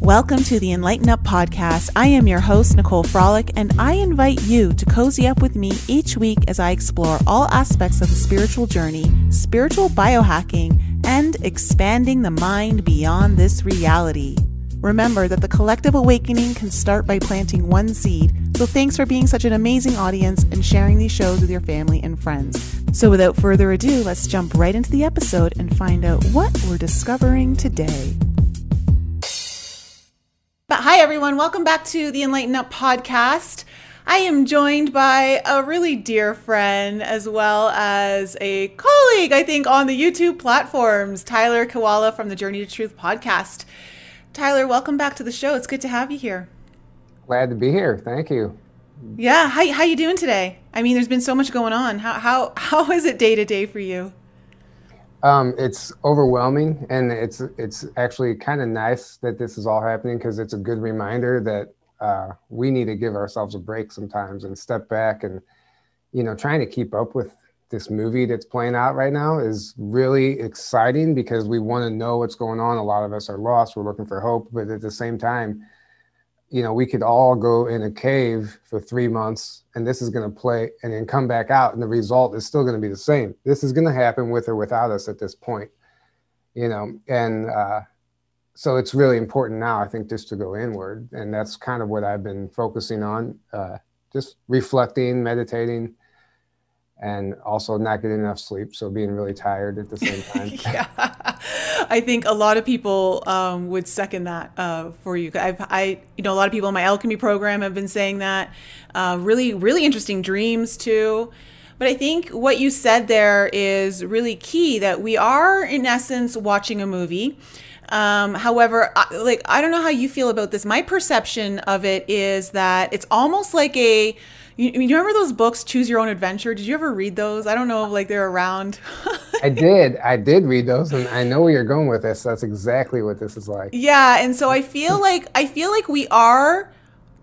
Welcome to the Enlighten Up podcast. I am your host, Nicole Frolick, and I invite you to cozy up with me each week as I explore all aspects of the spiritual journey, spiritual biohacking, and expanding the mind beyond this reality. Remember that the collective awakening can start by planting one seed. So thanks for being such an amazing audience and sharing these shows with your family and friends. So without further ado, let's jump right into the episode and find out what we're discovering today. But hi everyone, welcome back to the Enlighten Up podcast. I am joined by a really dear friend as well as a colleague, I think, on the YouTube platforms, Tyler Kiwala from the Journey to Truth podcast. Tyler, welcome back to the show. It's good to have you here. Glad to be here. Thank you. Yeah, how how you doing today? I mean, there's been so much going on. How how how is it day to day for you? Um, it's overwhelming, and it's it's actually kind of nice that this is all happening because it's a good reminder that uh, we need to give ourselves a break sometimes and step back and you know trying to keep up with this movie that's playing out right now is really exciting because we want to know what's going on. A lot of us are lost. We're looking for hope, but at the same time, you know, we could all go in a cave for three months and this is going to play and then come back out and the result is still going to be the same. This is going to happen with or without us at this point, you know, and uh, so it's really important now, I think, just to go inward. And that's kind of what I've been focusing on, uh, just reflecting, meditating, and also not getting enough sleep so being really tired at the same time. Yeah. I think a lot of people um, would second that uh, for you. I've i you know a lot of people in my alchemy program have been saying that uh, really really interesting dreams too. But i think what you said there is really key that we are in essence watching a movie. Um, however, I, like I don't know how you feel about this. My perception of it is that it's almost like a you, you remember those books, Choose Your Own Adventure? Did you ever read those? I don't know like they're around. I did. I did read those, and I know where you're going with this. That's exactly what this is like. Yeah, and so I feel like I feel like we are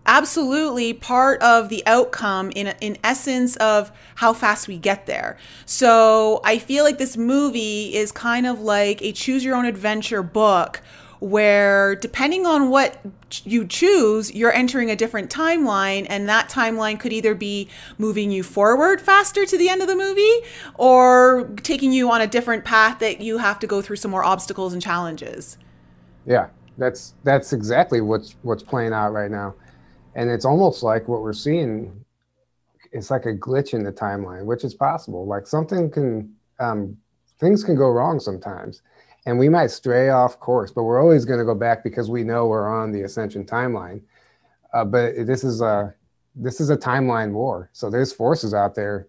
absolutely part of the outcome in in essence of how fast we get there. So I feel like this movie is kind of like a choose your own adventure book where depending on what you choose, you're entering a different timeline, and that timeline could either be moving you forward faster to the end of the movie or taking you on a different path that you have to go through some more obstacles and challenges. Yeah, that's that's exactly what's what's playing out right now. And it's almost like what we're seeing it's like a glitch in the timeline, which is possible. Like something can um, things can go wrong sometimes and we might stray off course, but we're always going to go back because we know we're on the ascension timeline. Uh, but this is a this is a timeline war. So there's forces out there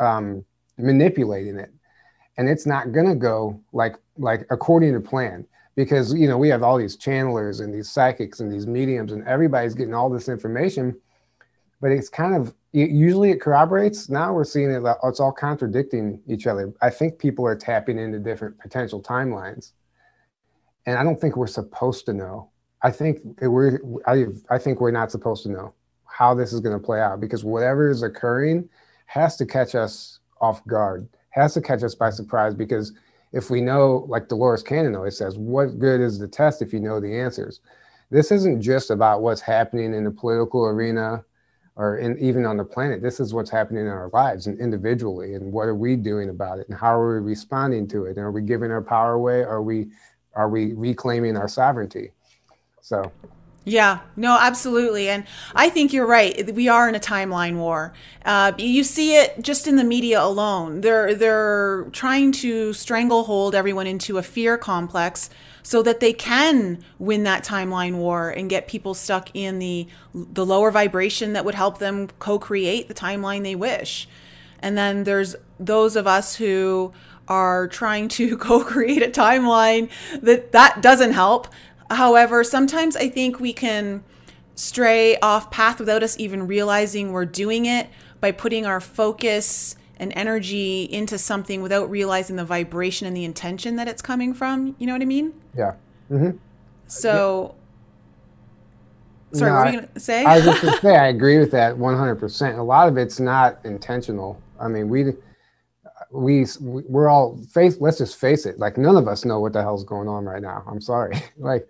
um, manipulating it, and it's not going to go like like according to plan because you know we have all these channelers and these psychics and these mediums and everybody's getting all this information, but it's kind of usually it corroborates. Now we're seeing it, uh, it's all contradicting each other. I think people are tapping into different potential timelines. And I don't think we're supposed to know. I think we're, I, I think we're not supposed to know how this is going to play out because whatever is occurring has to catch us off guard, has to catch us by surprise because if we know, like Dolores Cannon always says, what good is the test if you know the answers? This isn't just about what's happening in the political arena or in, even on the planet. This is what's happening in our lives and individually, and what are we doing about it, and how are we responding to it, and are we giving our power away? Are we are we reclaiming our sovereignty? So. Yeah, no, absolutely. And I think you're right. We are in a timeline war. Uh, you see it just in the media alone. They're they're trying to stranglehold everyone into a fear complex so that they can win that timeline war and get people stuck in the the lower vibration that would help them co-create the timeline they wish. And then there's those of us who are trying to co-create a timeline that that doesn't help. However, sometimes I think we can stray off path without us even realizing we're doing it by putting our focus and energy into something without realizing the vibration and the intention that it's coming from. You know what I mean? Yeah. Mm-hmm. So, yeah. sorry, no, what were you going to say? I was just going to say, I agree with that 100%. A lot of it's not intentional. I mean, we, we, we're all face, let's just face it. Like none of us know what the hell's going on right now. I'm sorry. like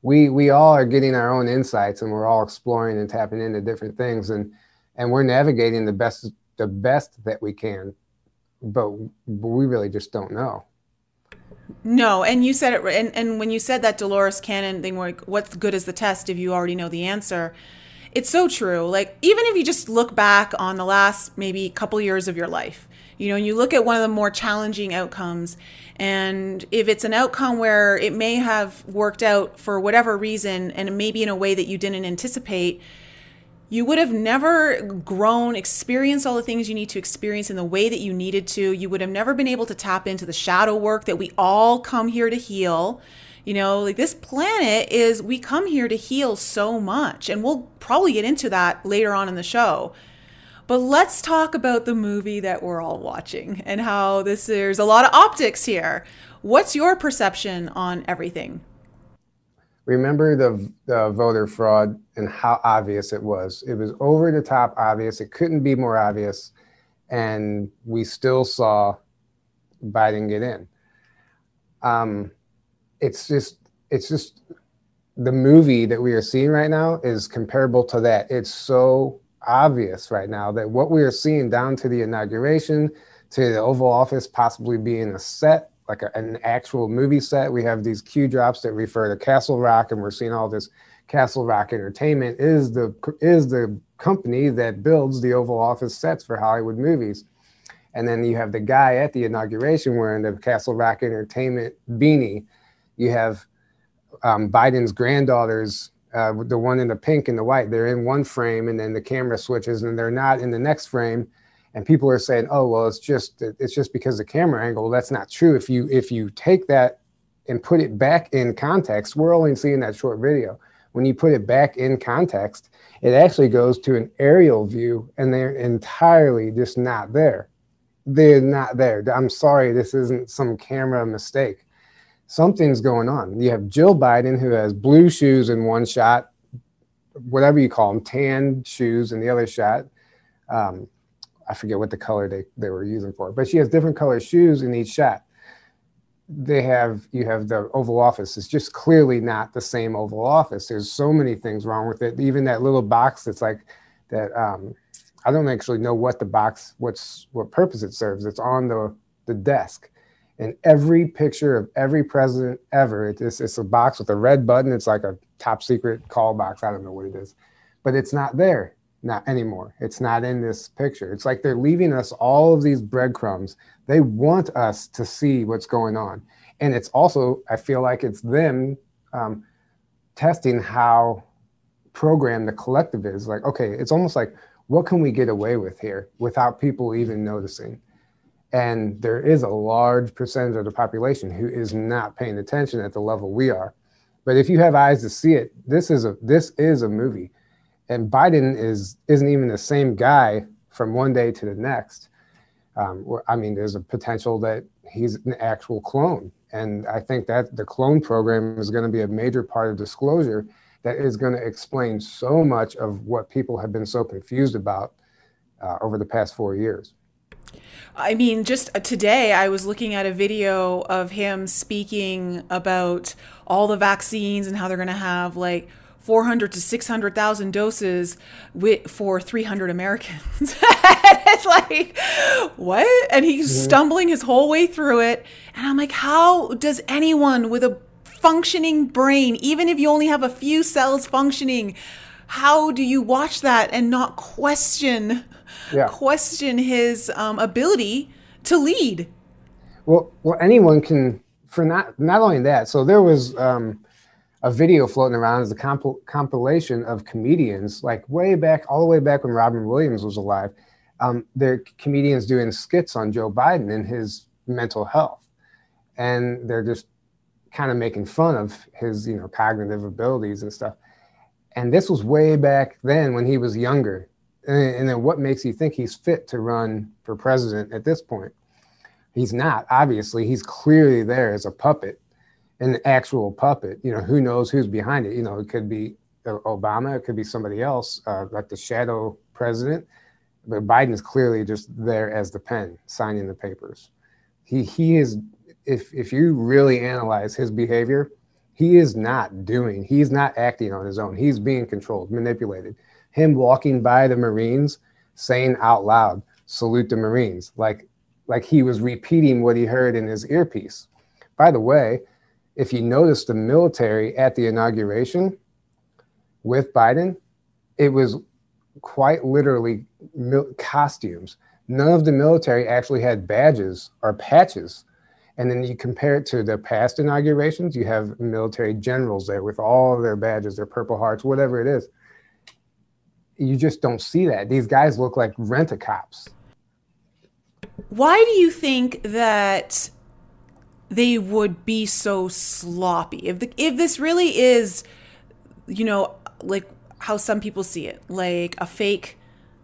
we we all are getting our own insights and we're all exploring and tapping into different things and and we're navigating the best the best that we can but, but we really just don't know. No and you said it and, and when you said that dolores cannon thing like what's good is the test if you already know the answer it's so true. Like even if you just look back on the last maybe couple years of your life you know, and you look at one of the more challenging outcomes, and if it's an outcome where it may have worked out for whatever reason, and maybe in a way that you didn't anticipate, you would have never grown, experienced all the things you need to experience in the way that you needed to. You would have never been able to tap into the shadow work that we all come here to heal. You know, like this planet is, we come here to heal so much. And we'll probably get into that later on in the show. But let's talk about the movie that we're all watching and how this there's a lot of optics here. What's your perception on everything? Remember the, the voter fraud and how obvious it was. It was over the top obvious. It couldn't be more obvious. And we still saw Biden get in. Um, it's just, it's just the movie that we are seeing right now is comparable to that. It's so obvious right now that what we are seeing down to the inauguration, to the Oval Office possibly being a set, like a, an actual movie set. We have these Q drops that refer to Castle Rock, and we're seeing all this Castle Rock Entertainment is the is the company that builds the Oval Office sets for Hollywood movies. And then you have the guy at the inauguration wearing the Castle Rock Entertainment beanie. You have um, Biden's granddaughter's uh, the one in the pink and the white, they're in one frame, and then the camera switches, and they're not in the next frame. And people are saying, "Oh, well, it's just it's just because the camera angle." Well, That's not true. If you if you take that and put it back in context, we're only seeing that short video. When you put it back in context, it actually goes to an aerial view, and they're entirely just not there. They're not there. I'm sorry, this isn't some camera mistake something's going on. You have Jill Biden, who has blue shoes in one shot, whatever you call them, tan shoes in the other shot. Um, I forget what the color they, they were using for but she has different color shoes in each shot. They have, you have the Oval Office. It's just clearly not the same Oval Office. There's so many things wrong with it. Even that little box that's like that. Um, I don't actually know what the box, what's what purpose it serves. It's on the the desk and every picture of every president ever. It's, it's a box with a red button. It's like a top secret call box. I don't know what it is, but it's not there not anymore. It's not in this picture. It's like they're leaving us all of these breadcrumbs. They want us to see what's going on. And it's also, I feel like it's them um, testing how programmed the collective is. Like, okay, it's almost like, what can we get away with here without people even noticing? And there is a large percentage of the population who is not paying attention at the level we are. But if you have eyes to see it, this is a this is a movie. And Biden is isn't even the same guy from one day to the next. Um, I mean, there's a potential that he's an actual clone. And I think that the clone program is going to be a major part of disclosure that is going to explain so much of what people have been so confused about uh, over the past four years. I mean, just today I was looking at a video of him speaking about all the vaccines and how they're going to have like 400 to 600,000 doses for 300 Americans. it's like, what? And he's stumbling his whole way through it. And I'm like, how does anyone with a functioning brain, even if you only have a few cells functioning, how do you watch that and not question yeah. question his um, ability to lead. Well, well, anyone can. For not not only that, so there was um, a video floating around as a comp- compilation of comedians, like way back, all the way back when Robin Williams was alive. Um, they're comedians doing skits on Joe Biden and his mental health, and they're just kind of making fun of his, you know, cognitive abilities and stuff. And this was way back then when he was younger and, then what makes you think he's fit to run for president at this point? He's not, obviously. He's clearly there as a puppet, an actual puppet. You know, who knows who's behind it? You know, it could be Obama, it could be somebody else, uh, like the shadow president. But Biden is clearly just there as the pen, signing the papers. He he is if if you really analyze his behavior, He is not doing, he's not acting on his own. He's being controlled, manipulated. Him walking by the Marines saying out loud, salute the Marines, like like he was repeating what he heard in his earpiece. By the way, if you notice the military at the inauguration with Biden, it was quite literally costumes. None of the military actually had badges or patches. And then you compare it to the past inaugurations, you have military generals there with all their badges, their Purple Hearts, whatever it is. You just don't see that. These guys look like rent a cops. Why do you think that they would be so sloppy? If the, if this really is, you know, like how some people see it, like a fake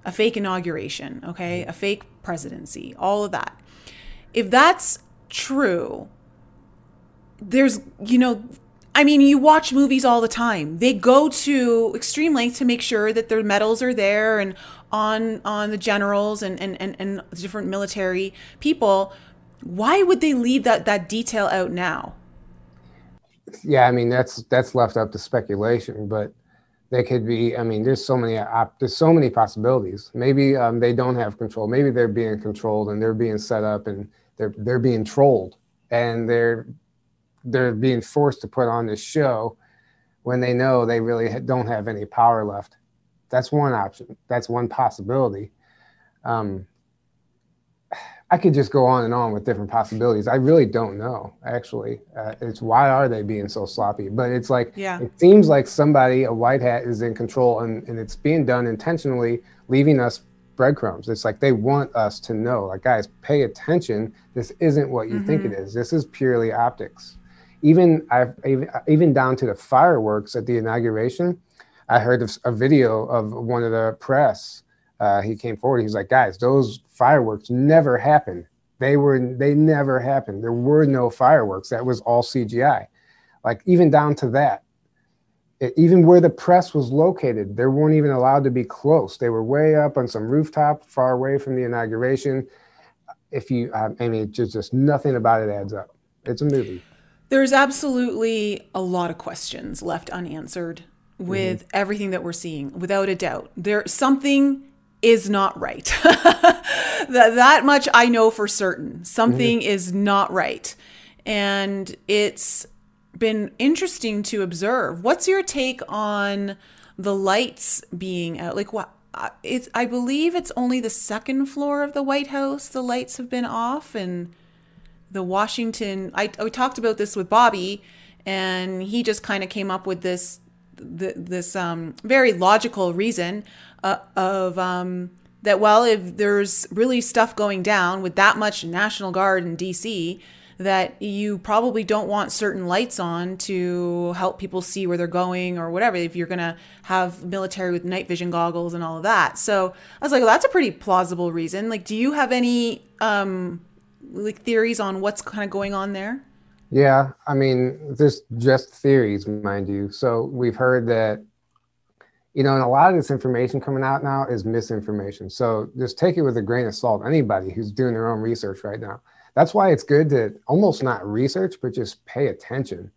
a fake inauguration, okay? A fake presidency, all of that. If that's true, there's, you know, I mean, you watch movies all the time. They go to extreme lengths to make sure that their medals are there and on on the generals and and, and, and different military people. Why would they leave that that detail out now? Yeah, I mean that's that's left up to speculation, but they could be i mean there's so many there's so many possibilities. Maybe um, they don't have control. Maybe they're being controlled and they're being set up and they're they're being trolled and they're they're being forced to put on this show when they know they really don't have any power left. That's one option. That's one possibility. Um, I could just go on and on with different possibilities. I really don't know, actually. Uh, it's why are they being so sloppy? But it's like, yeah. it seems like somebody, a white hat, is in control and, and it's being done intentionally, leaving us breadcrumbs. It's like they want us to know, like, guys, pay attention. This isn't what you mm-hmm. think it mm-hmm. This is purely optics. Even, I've, even down to the fireworks at the inauguration, I heard a video of one of the press uh, he came forward. He's like, guys, those fireworks never happened. They were they never happened. There were no fireworks. That was all CGI. Like even down to that. It, even where the press was located, they weren't even allowed to be close. They were way up on some rooftop, far away from the inauguration. If you, I mean, just just nothing about it adds up. It's a movie. There's absolutely a lot of questions left unanswered with mm-hmm. everything that we're seeing, without a doubt. There's something is not right. that, that much I know for certain. Something mm-hmm. is not right. And it's been interesting to observe. What's your take on the lights being out? Like what it's I believe it's only the second floor of the White House the lights have been off and the Washington I, I talked about this with Bobby and he just kind of came up with this this um, very logical reason uh, of um, that well if there's really stuff going down with that much national guard in dc that you probably don't want certain lights on to help people see where they're going or whatever if you're going to have military with night vision goggles and all of that. So i was like well that's a pretty plausible reason. Like do you have any um like theories on what's kind of going on there? Yeah i mean there's just theories mind you. So we've heard that you know, and a lot of this information coming out now is misinformation. So just take it with a grain of salt. Anybody who's doing their own research right now. That's why it's good to almost not research, but just pay attention.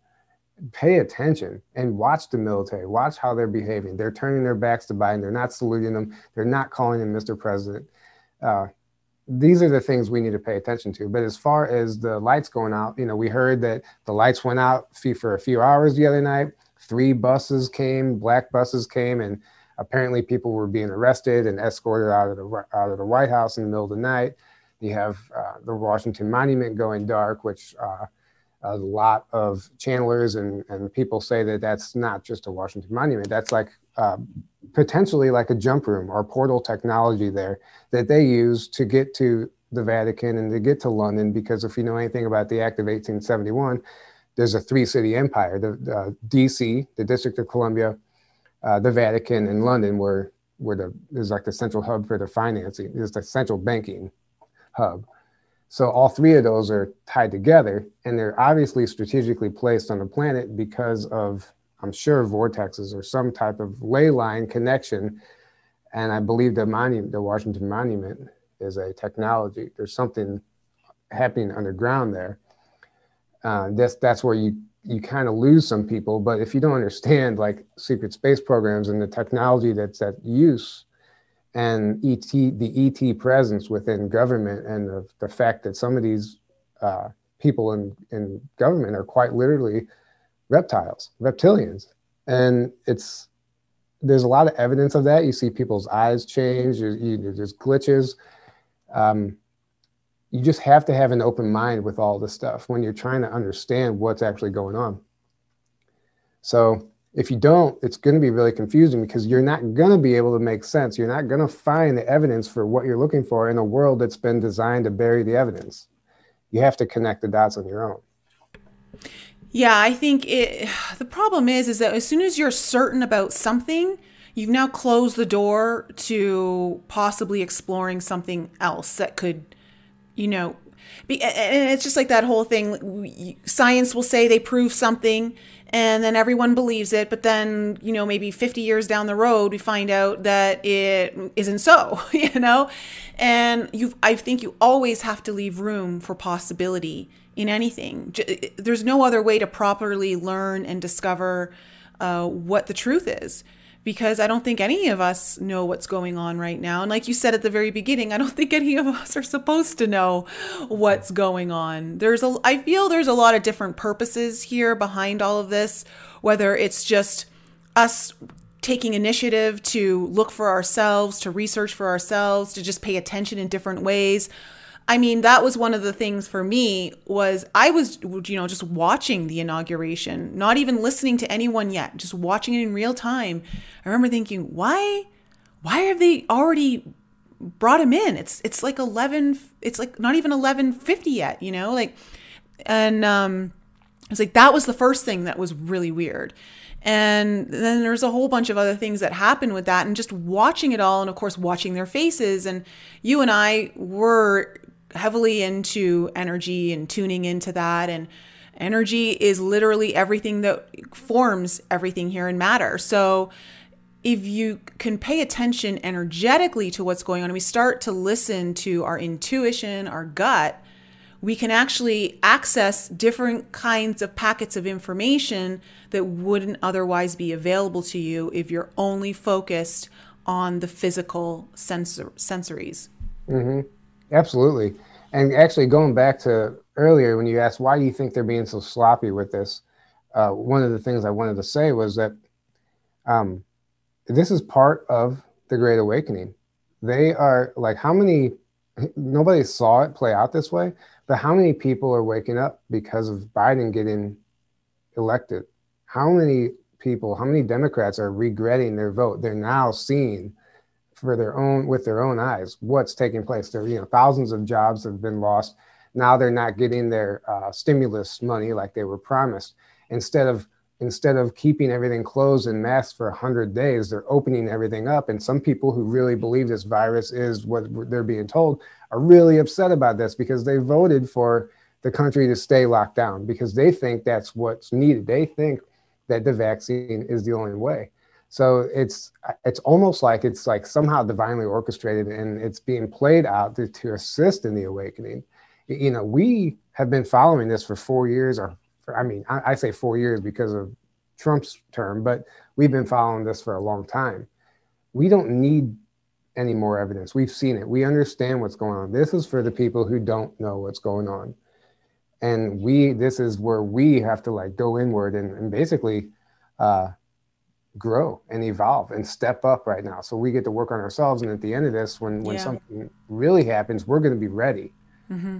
Pay attention and watch the military. Watch how they're behaving. They're turning their backs to Biden. They're not saluting them. They're not calling him Mr. President. Uh, these are the things we need to pay attention to. But as far as the lights going out, you know, we heard that the lights went out for a few hours the other night three buses came, black buses came, and apparently people were being arrested and escorted out of the out of the White House in the middle of the night. You have uh, the Washington Monument going dark, which uh, a lot of channelers and, and people say that that's not just a Washington Monument. That's like uh, potentially like a jump room or portal technology there that they use to get to the Vatican and to get to London. Because if you know anything about the Act of 1871, there's a three city empire. The uh, dc the district of columbia uh, the vatican and london where, were the is like the central hub for the financing is the central banking hub. So all three of those are tied together and they're obviously strategically placed on the planet because of i'm sure vortexes or some type of ley line connection. And i believe the monument the washington monument is a technology. There's something happening underground there uh, that's that's where you you kind of lose some people. But if you don't understand like secret space programs and the technology that's at use and ET, the ET presence within government and the, the fact that some of these uh, people in, in government are quite literally reptiles, reptilians. And it's, there's a lot of evidence of that. You see people's eyes change, you, you, there's glitches. Um, you just have to have an open mind with all this stuff when you're trying to understand what's actually going on. So if you don't, it's going to be really confusing because you're not going to be able to make sense. You're not going to find the evidence for what you're looking for in a world that's been designed to bury the evidence. You have to connect the dots on your own. Yeah, I think it the problem is is that as soon as you're certain about something, you've now closed the door to possibly exploring something else that could you know, be, and it's just like that whole thing. Science will say they prove something, and then everyone believes it. But then, you know, maybe 50 years down the road, we find out that it isn't so. You know, and you, I think you always have to leave room for possibility in anything. There's no other way to properly learn and discover uh, what the truth is because I don't think any of us know what's going on right now. And like you said at the very beginning, I don't think any of us are supposed to know what's going on. There's a I feel there's a lot of different purposes here behind all of this, whether it's just us taking initiative to look for ourselves, to research for ourselves, to just pay attention in different ways I mean, that was one of the things for me was I was you know just watching the inauguration, not even listening to anyone yet, just watching it in real time. I remember thinking, "Why why have they already brought him in? It's it's like 11 it's like not even 11:50 yet, you know? Like and um it's like that was the first thing that was really weird. And then there's a whole bunch of other things that happened with that and just watching it all and of course watching their faces and you and I were heavily into energy and tuning into that. And energy is literally everything that forms everything here in matter. So if you can pay attention energetically to what's going on, and we start to listen to our intuition, our gut, we can actually access different kinds of packets of information that wouldn't otherwise be available to you if you're only focused on the physical sensor sensories. Mm-hmm. Absolutely. And actually, going back to earlier when you asked why do you think they're being so sloppy with this, uh, one of the things I wanted to say was that um, this is part of the Great Awakening. They are like how many? Nobody saw it play out this way, but how many people are waking up because of Biden getting elected? How many people? How many Democrats are regretting their vote? They're now seeing for their own with their own eyes what's taking place. There, you know, thousands of jobs have been lost. Now they're not getting their uh, stimulus money like they were promised. Instead of instead of keeping everything closed and masked for 100 days they're opening everything up and some people who really believe this virus is what they're being told are really upset about this because they voted for the country to stay locked down because they think that's what's needed they think that the vaccine is the only way so it's it's almost like it's like somehow divinely orchestrated and it's being played out to, to assist in the awakening. You know, we have been following this for four years, or for, I mean, I, I say four years because of Trump's term, but we've been following this for a long time. We don't need any more evidence. We've seen it. We understand what's going on. This is for the people who don't know what's going on. And we, this is where we have to like go inward and, and basically uh, grow and evolve and step up right now. So we get to work on ourselves. And at the end of this, when when yeah. something really happens, we're going to be ready. Mm-hmm.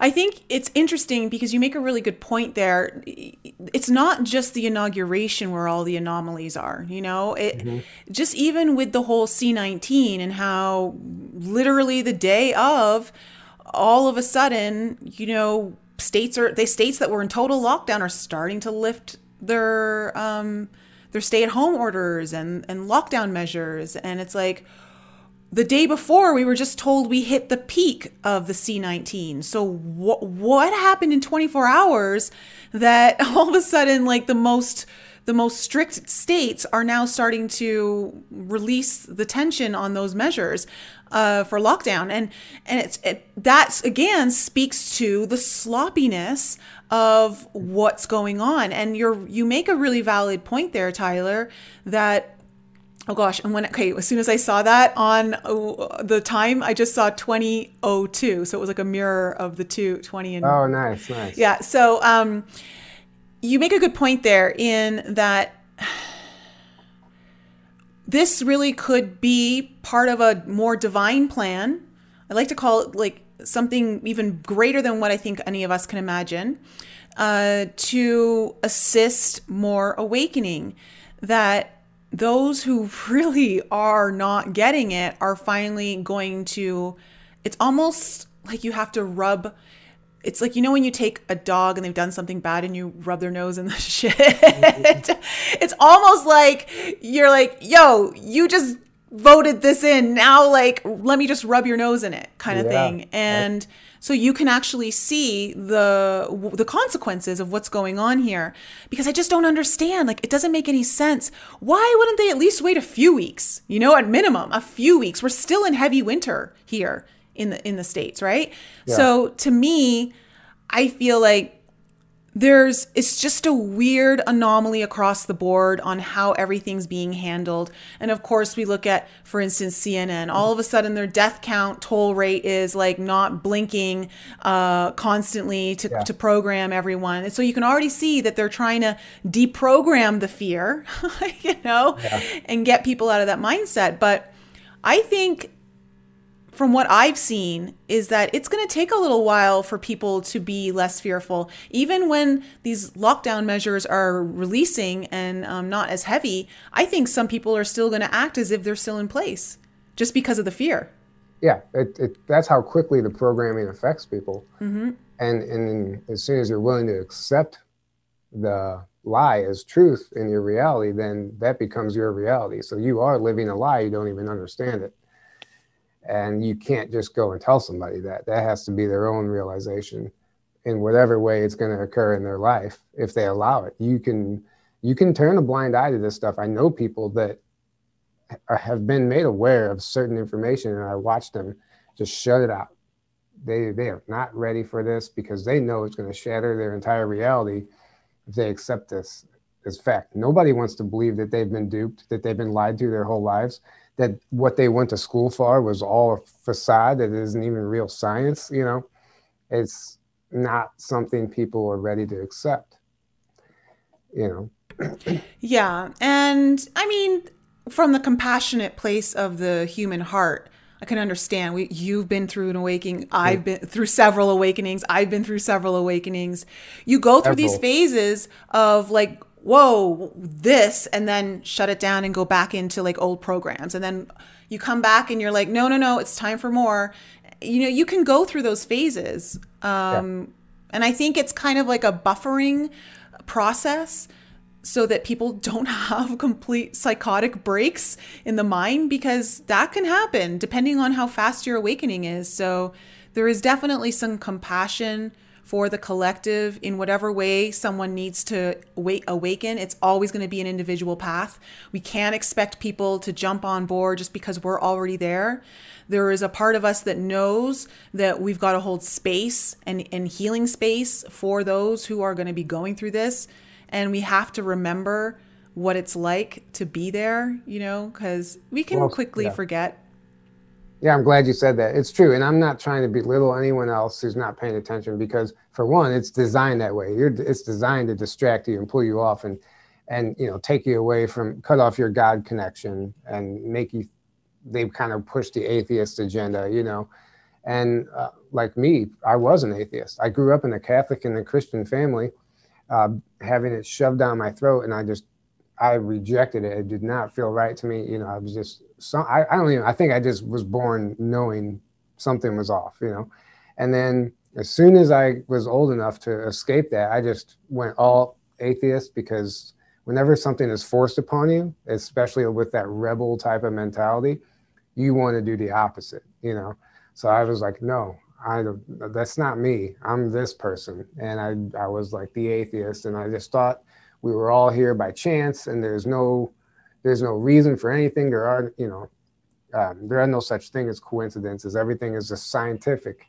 I think it's interesting because you make a really good point there. It's not just the inauguration where all the anomalies are, you know, it mm-hmm. just even with the whole C19 and how literally the day of all of a sudden, you know, states are they states that were in total lockdown are starting to lift their um their stay-at-home orders and and lockdown measures and it's like the day before we were just told we hit the peak of the C19. So what what happened in 24 hours that all of a sudden like the most the most strict states are now starting to release the tension on those measures uh, for lockdown, and and it's it, that again speaks to the sloppiness of what's going on. And you're you make a really valid point there, Tyler, that Oh gosh, and when okay, as soon as I saw that on uh, the time, I just saw 2002. So it was like a mirror of the two, 20 and Oh, nice, nice. Yeah, so um you make a good point there in that this really could be part of a more divine plan. I like to call it like something even greater than what I think any of us can imagine uh, to assist more awakening. That those who really are not getting it are finally going to, it's almost like you have to rub. It's like, you know, when you take a dog and they've done something bad and you rub their nose in the mm-hmm. shit. it's almost like you're like, yo, you just voted this in. Now, like, let me just rub your nose in it kind of yeah. thing. And, right so you can actually see the the consequences of what's going on here because i just don't understand like it doesn't make any sense why wouldn't they at least wait a few weeks you know at minimum a few weeks we're still in heavy winter here in the in the states right yeah. so to me i feel like there's it's just a weird anomaly across the board on how everything's being handled and of course we look at for instance cnn all of a sudden their death count toll rate is like not blinking uh, constantly to, yeah. to program everyone and so you can already see that they're trying to deprogram the fear you know yeah. and get people out of that mindset but i think from what I've seen, is that it's going to take a little while for people to be less fearful. Even when these lockdown measures are releasing and um, not as heavy, I think some people are still going to act as if they're still in place just because of the fear. Yeah, it, it, that's how quickly the programming affects people. Mm-hmm. And, and as soon as you're willing to accept the lie as truth in your reality, then that becomes your reality. So you are living a lie, you don't even understand it and you can't just go and tell somebody that. That has to be their own realization in whatever way it's going to occur in their life if they allow it. You can you can turn a blind eye to this stuff. I know people that have been made aware of certain information and i watch them just shut it out. They they are not ready for this because they know it's going to shatter their entire reality if they accept this as fact. Nobody wants to believe that they've been duped that they've been lied to their whole lives that what they went to school for was all a facade that isn't even real science you know? It's not something people are ready to accept you know? Yeah and i mean from the compassionate place of the human heart i can understand. We you've been through an awakening i've been through several awakenings i've been through several awakenings. You go through several. these phases of like whoa, this, and then shut it down and go back into like old programs. And then you come back and you're like, no, no, no, it's time for more. You know, you can go through those phases. Um, yeah. And I think it's kind of like a buffering process so that people don't have complete psychotic breaks in the mind because that can happen depending on how fast your awakening is. So there is definitely some compassion for the collective in whatever way someone needs to wait, awaken. It's always going to be an individual path. We can't expect people to jump on board just because we're already there. There is a part of us that knows that we've got to hold space and, and healing space for those who are going to be going through this. And we have to remember what it's like to be there, you know, because we can well, quickly yeah. forget yeah, I'm glad you said that. It's true, and I'm not trying to belittle anyone else who's not paying attention because, for one, it's designed that way. You're, it's designed to distract you and pull you off and and you know take you away from cut off your God connection and make you. They've kind of pushed the atheist agenda, you know, and uh, like me, I was an atheist. I grew up in a Catholic and a Christian family, uh, having it shoved down my throat, and I just I rejected it. It did not feel right to me. You know, I was just some. I, I don't even. I think I just was born knowing something was off. You know, and then as soon as I was old enough to escape that, I just went all atheist because whenever something is forced upon you, especially with that rebel type of mentality, you want to do the opposite, you know? So I was like, no, I that's not me. I'm this person. And I, I was like the atheist. And I just thought we were all here by chance and there's no, there's no reason for anything. There are, you know, um, there are no such thing as coincidences. Everything is just scientific.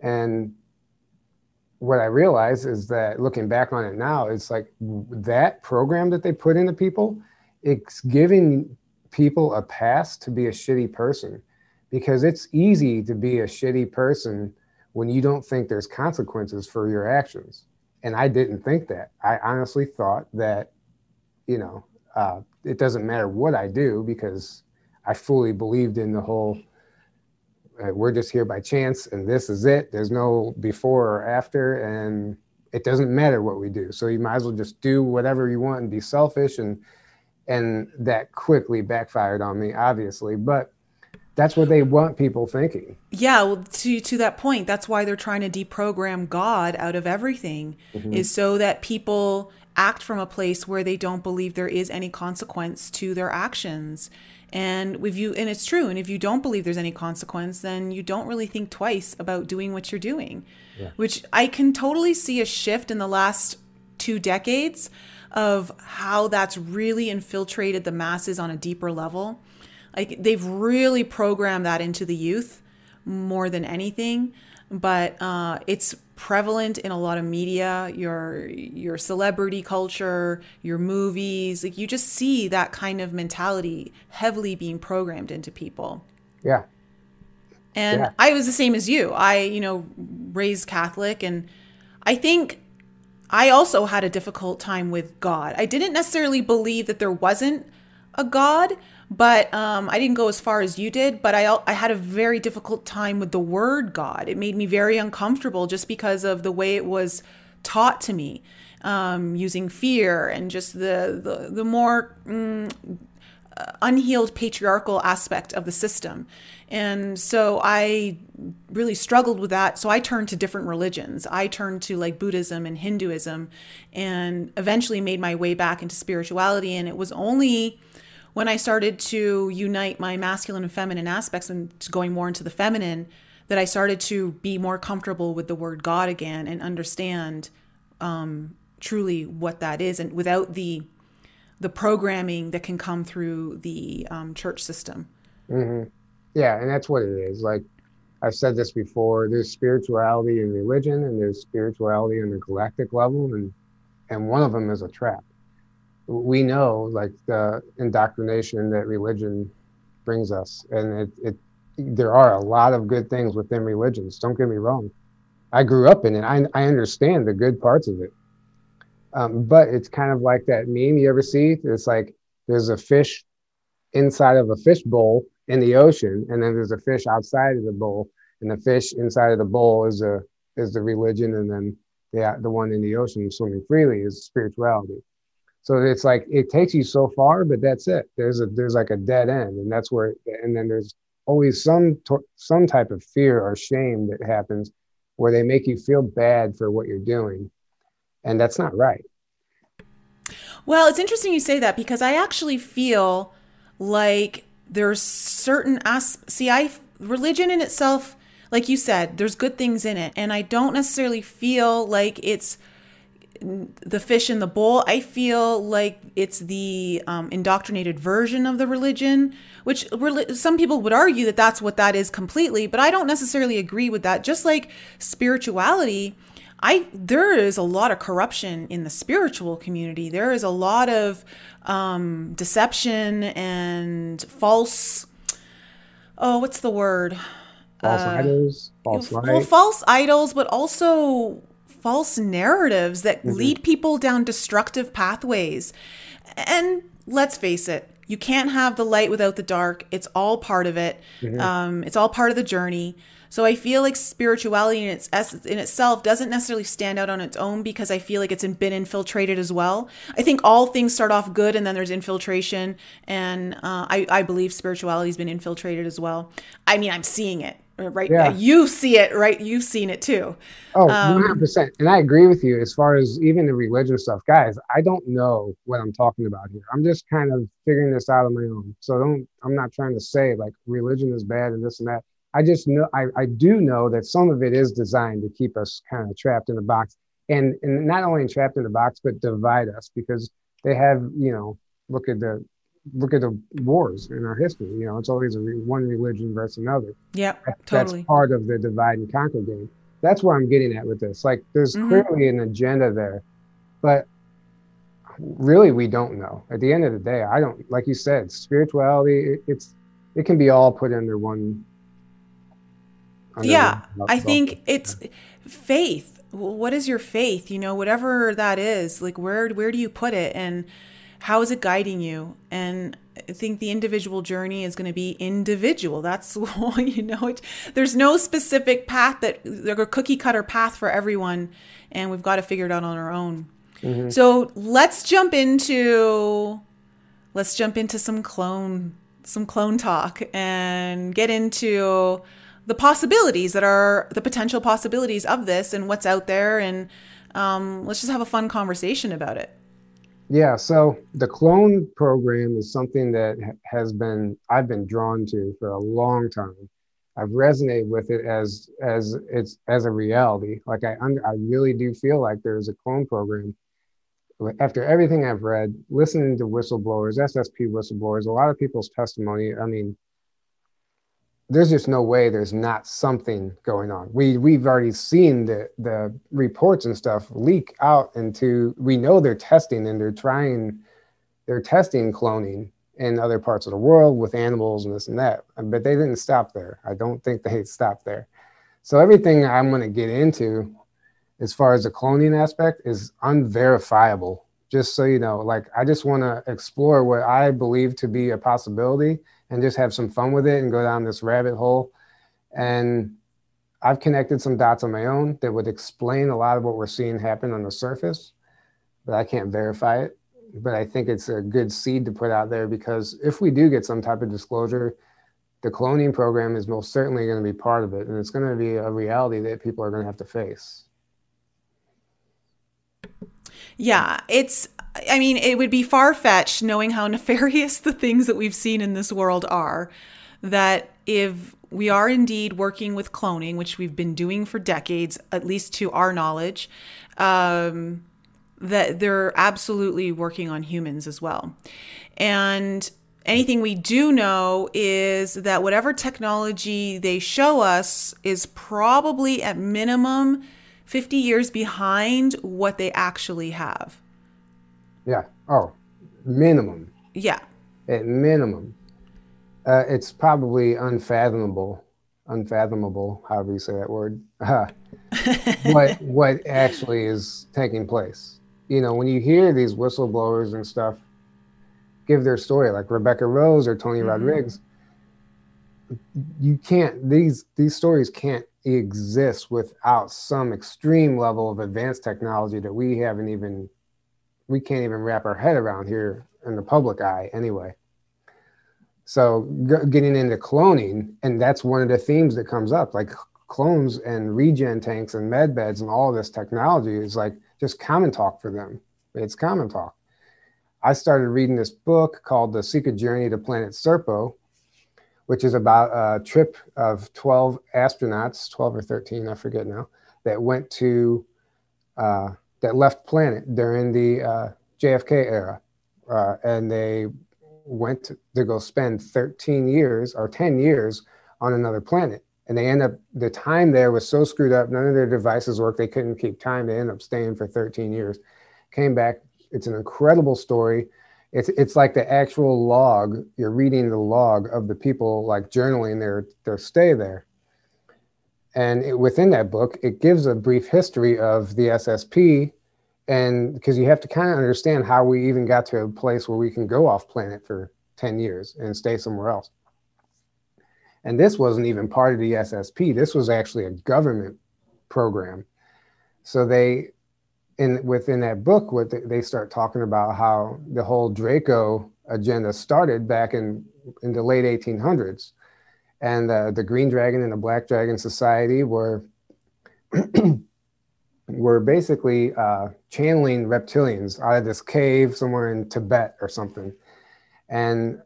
And what I realize is that looking back on it now, it's like that program that they put into people, it's giving people a pass to be a shitty person because it's easy to be a shitty person when you don't think there's consequences for your actions. And I didn't think that. I honestly thought that, you know, uh, it doesn't matter what I do because I fully believed in the whole uh, we're just here by chance and this is it. There's no before or after, and it doesn't matter what we do. So you might as well just do whatever you want and be selfish. And and that quickly backfired on me, obviously. But that's what they want people thinking. Yeah, well, to to that point, that's why they're trying to deprogram God out of everything, mm-hmm. is so that people act from a place where they don't believe there is any consequence to their actions. And if you and it's true, and if you don't believe there's any consequence, then you don't really think twice about doing what you're doing. Yeah. Which I can totally see a shift in the last two decades of how that's really infiltrated the masses on a deeper level. Like they've really programmed that into the youth more than anything but uh, it's prevalent in a lot of media your your celebrity culture your movies like you just see that kind of mentality heavily being programmed into people. Yeah. And yeah. i was the same as you. I you know raised catholic and i think i also had a difficult time with god. I didn't necessarily believe that there wasn't a god but um, I didn't go as far as you did. But I I had a very difficult time with the word God. It made me very uncomfortable just because of the way it was taught to me, um, using fear and just the the the more. Mm, unhealed patriarchal aspect of the system. And so I really struggled with that. So I turned to different religions. I turned to like Buddhism and Hinduism and eventually made my way back into spirituality. And it was only when I started to unite my masculine and feminine aspects and going more into the feminine, that I started to be more comfortable with the word God again and understand um, truly what that is, and without the the programming that can come through the um, church system. Mm-hmm. Yeah, and that's what it is. Like I've said this before, there's spirituality in religion, and there's spirituality on the galactic level, and and one of them is a trap we know like the indoctrination that religion brings us. And it, it there are a lot of good things within religions. Don't get me wrong. I grew up in it. I, I understand the good parts of it. Um, but it's kind of like that meme you ever see. It's like there's a fish inside of a fish bowl in the ocean and then there's a fish outside of the bowl and the fish inside of the bowl is a is the religion and then the, the one in the ocean swimming freely is spirituality so it's like it takes you so far but that's it. There's a there's like a dead end and that's where and then there's always some some type of fear or shame that happens where they make you feel bad for what you're doing and that's not right. Well it's interesting you say that because i actually feel like there's certain as see i religion in itself like you said there's good things in it and i don't necessarily feel like it's the fish in the bowl, I feel like it's the um, indoctrinated version of the religion, which some people would argue that that's what that is completely, but I don't necessarily agree with that. Just like spirituality, I there is a lot of corruption in the spiritual community. There is a lot of um, deception and false. Oh, what's the word? False uh, idols, false well, false idols, but also false narratives that mm-hmm. lead people down destructive pathways. And let's face it, you can't have the light without the dark. It's all part of it. Mm-hmm. Um, it's all part of the journey. So I feel like spirituality in its essence, in itself doesn't necessarily stand out on its own because I feel like it's been infiltrated as well. I think all things start off good and then there's infiltration, and uh, I I believe spirituality has been infiltrated as well. I mean, I'm seeing it right yeah. you see it right? You've seen it too. Oh um, 100% and i agree with you as far as even the religion stuff. Guys i don't know what i'm talking about here. I'm just kind of figuring this out on my own. So don't i'm not trying to say like religion is bad and this and that. I just know i, I do know that some of it is designed to keep us kind of trapped in a box. And and not only trapped in the box but divide us because they have you know look at the look at the wars in our history. You know, it's always a re- one religion versus another. Yeah, totally. That's part of the divide and conquer game. That's where I'm getting at with this. Like, there's mm-hmm. clearly an agenda there, but really, we don't know. At the end of the day, I don't. Like you said, spirituality. It, it's it can be all put under one. Under yeah, one I think it's faith. What is your faith? You know, whatever that is. Like, where where do you put it? And how is it guiding you? And i think the individual journey is going to be individual. That's you know it, there's no specific path that there's a cookie cutter path for everyone and we've got to figure it out on our own. Mm-hmm. so let's jump into let's jump into some clone some clone talk and get into the possibilities that are the potential possibilities of this and what's out there and um, let's just have a fun conversation about it yeah, so the clone program is something that has been I've been drawn to for a long time. I've resonated with it as as it's as a reality. Like I I really do feel like there's a clone program. After everything I've read, listening to whistleblowers, SSP whistleblowers, a lot of people's testimony. I mean, there's just no way there's not something going on. We we've already seen the the reports and stuff leak out into we know they're testing and they're trying they're testing cloning in other parts of the world with animals and this and that. But they didn't stop there. I don't think they stopped there. So everything I'm going to get into as far as the cloning aspect is unverifiable. Just so you know, like I just want to explore what I believe to be a possibility and just have some fun with it and go down this rabbit hole. And I've connected some dots on my own that would explain a lot of what we're seeing happen on the surface, but I can't verify it. But I think it's a good seed to put out there because if we do get some type of disclosure, the cloning program is most certainly going to be part of it. And it's going to be a reality that people are going to have to face. Yeah, it's I mean, it would be far fetched knowing how nefarious the things that we've seen in this world are. That if we are indeed working with cloning, which we've been doing for decades, at least to our knowledge, um, that they're absolutely working on humans as well. And anything we do know is that whatever technology they show us is probably at minimum 50 years behind what they actually have. Yeah. Oh, minimum. Yeah. At minimum. Uh, it's probably unfathomable, unfathomable, however you say that word, uh, what, what actually is taking place. You know, when you hear these whistleblowers and stuff give their story, like Rebecca Rose or Tony mm-hmm. Rodrigues, you can't, these, these stories can't exist without some extreme level of advanced technology that we haven't even we can't even wrap our head around here in the public eye anyway. So g- getting into cloning, and that's one of the themes that comes up, like clones and regen tanks and med beds and all this technology is like just common talk for them. It's common talk. I started reading this book called The Secret Journey to Planet Serpo, which is about a trip of 12 astronauts, 12 or 13, I forget now, that went to uh, that left planet during the uh, JFK era, uh, and they went to, go spend 13 years or 10 years on another planet. And they end up the time there was so screwed up, none of their devices worked. They couldn't keep time. They end up staying for 13 years. Came back. It's an incredible story. It's it's like the actual log. You're reading the log of the people like journaling their their stay there and it, within that book, it gives a brief history of the SSP, and because you have to kind of understand how we even got to a place where we can go off planet for 10 years and stay somewhere else. And this wasn't even part of the SSP. This was actually a government program. So they, in within that book, what they, start talking about how the whole Draco agenda started back in in the late 1800s and uh, the Green Dragon and the Black Dragon Society were were basically uh, channeling reptilians out of this cave somewhere in Tibet or something, and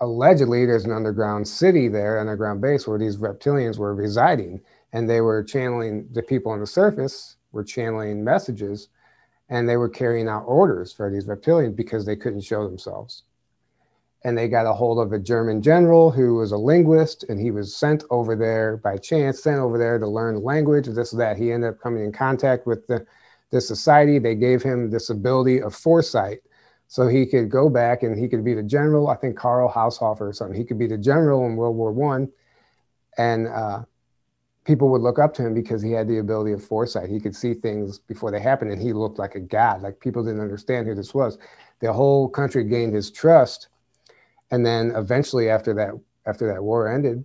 allegedly there's an underground city there, underground base where these reptilians were residing, and they were channeling the people on the surface were channeling messages, and they were carrying out orders for these reptilians because they couldn't show themselves and they got a hold of a German general who was a linguist, and he was sent over there by chance, sent over there to learn the language, this, that. He ended up coming in contact with the, the society. They gave him this ability of foresight. So he could go back and he could be the general, I think Karl Haushofer or something. He could be the general in World War One. And uh, people would look up to him because he had the ability of foresight. He could see things before they happened, and he looked like a god. Like people didn't understand who this was. The whole country gained his trust and then eventually after that after that war ended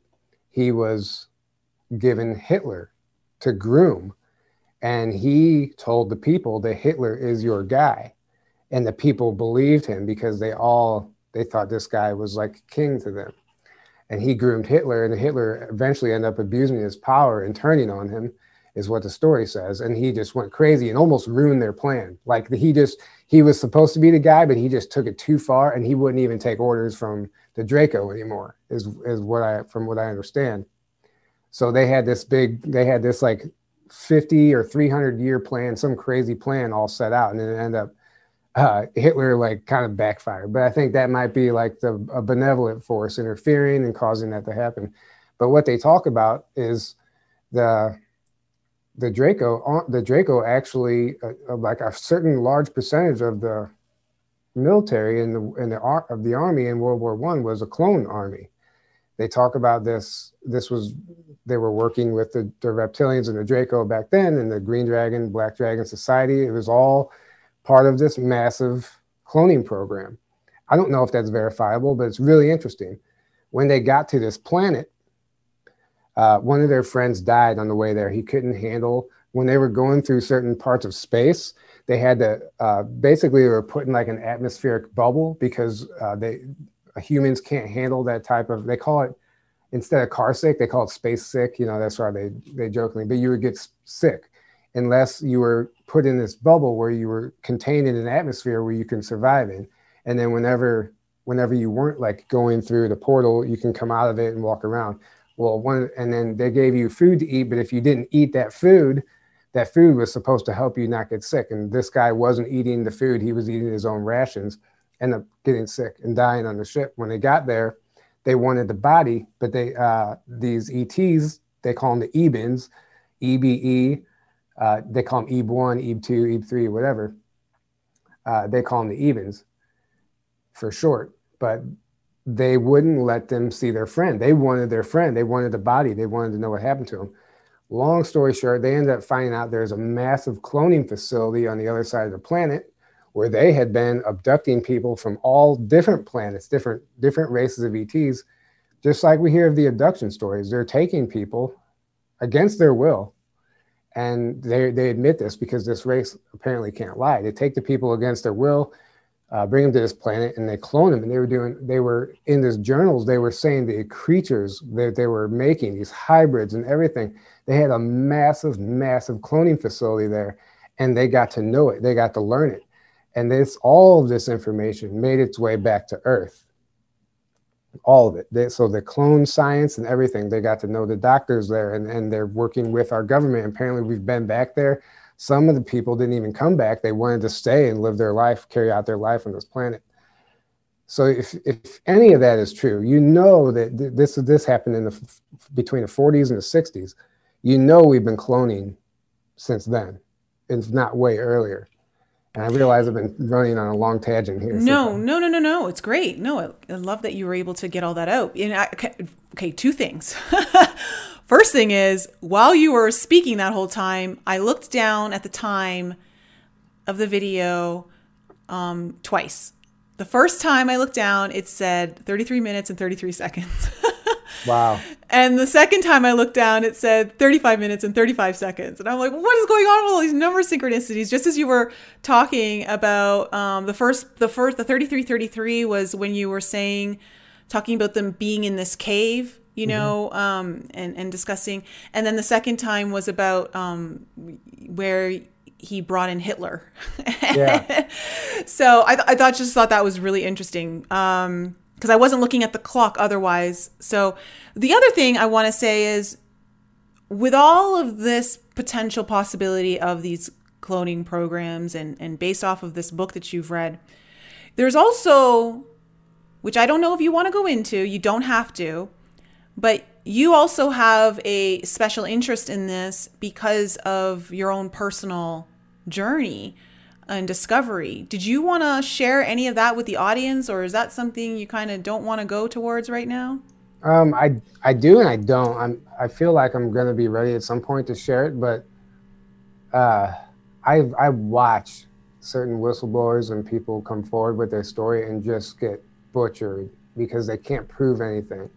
he was given hitler to groom and he told the people that hitler is your guy and the people believed him because they all they thought this guy was like king to them and he groomed hitler and hitler eventually ended up abusing his power and turning on him is what the story says. And he just went crazy and almost ruined their plan. Like he just he was supposed to be the guy but he just took it too far and he wouldn't even take orders from the draco anymore is is what i from what i understand. So they had this big they had this like 50 or 300 year plan some crazy plan all set out and it ended up uh, hitler like kind of backfired but i think that might be like the a benevolent force interfering and causing that to happen but what they talk about is the the Draco, uh, the Draco actually, uh, uh, like a certain large percentage of the military in the in the of the army in World War One was a clone army. They talk about this. This was they were working with the, the reptilians and the Draco back then, and the Green Dragon, Black Dragon Society. It was all part of this massive cloning program. I don't know if that's verifiable, but it's really interesting. When they got to this planet, uh, one of their friends died on the way there. He couldn't handle when they were going through certain parts of space. They had to uh, basically they were put in like an atmospheric bubble because uh, they humans can't handle that type of. They call it instead of car sick, they call it space sick. You know that's why they they jokingly. But you would get sick unless you were put in this bubble where you were contained in an atmosphere where you can survive in. And then whenever whenever you weren't like going through the portal, you can come out of it and walk around. Well one and then they gave you food to eat but if you didn't eat that food that food was supposed to help you not get sick. And this guy wasn't eating the food. He was eating his own rations ended up getting sick and dying on the ship. When they got there they wanted the body but they uh, these ets they call them the ebens ebe uh, they call them eb1 eb2 eb3 whatever uh, they call them the ebens for short but they wouldn't let them see their friend. They wanted their friend. They wanted the body. They wanted to know what happened to him. Long story short, they ended up finding out there's a massive cloning facility on the other side of the planet where they had been abducting people from all different planets, different different races of ETs. Just like we hear of the abduction stories, they're taking people against their will. And they, they admit this because this race apparently can't lie. They take the people against their will uh, bring them to this planet and they clone them. And they were doing they were in these journals they were saying the creatures that they were making these hybrids and everything they had a massive massive cloning facility there and they got to know it. They got to learn it. And this all of this information made its way back to earth all of it they, so the clone science and everything they got to know the doctors there and, and they're working with our government apparently we've been back there some of the people didn't even come back. They wanted to stay and live their life, carry out their life on this planet. So if, if any of that is true, you know that this this happened in the between the 40s and the 60s. You know we've been cloning since then, if not way earlier. And I realize I've been running on a long tangent here. No, so. no, no, no, no. It's great. No, I, I, love that you were able to get all that out. And I, okay, okay, two things. First thing is, while you were speaking that whole time, I looked down at the time of the video um, twice. The first time I looked down, it said 33 minutes and 33 seconds. wow. And the second time I looked down, it said 35 minutes and 35 seconds. And I'm like, what is going on with all these number synchronicities? Just as you were talking about um, the first, the first, the 3333 was when you were saying, talking about them being in this cave you mm-hmm. know, um, and and discussing. And then the second time was about um, where he brought in Hitler. Yeah. so I, th- I thought just thought that was really interesting. Um, because I wasn't looking at the clock otherwise. So the other thing I want to say is with all of this potential possibility of these cloning programs and, and based off of this book that you've read, there's also, which I don't know if you want to go into, you don't have to, but you also have a special interest in this because of your own personal journey and discovery. Did you want to share any of that with the audience, or is that something you kind of don't want to go towards right now? Um, I I do and I don't. I'm I feel like I'm to be ready at some point to share it, but uh, I I watch certain whistleblowers and people come forward with their story and just get butchered because they can't prove anything,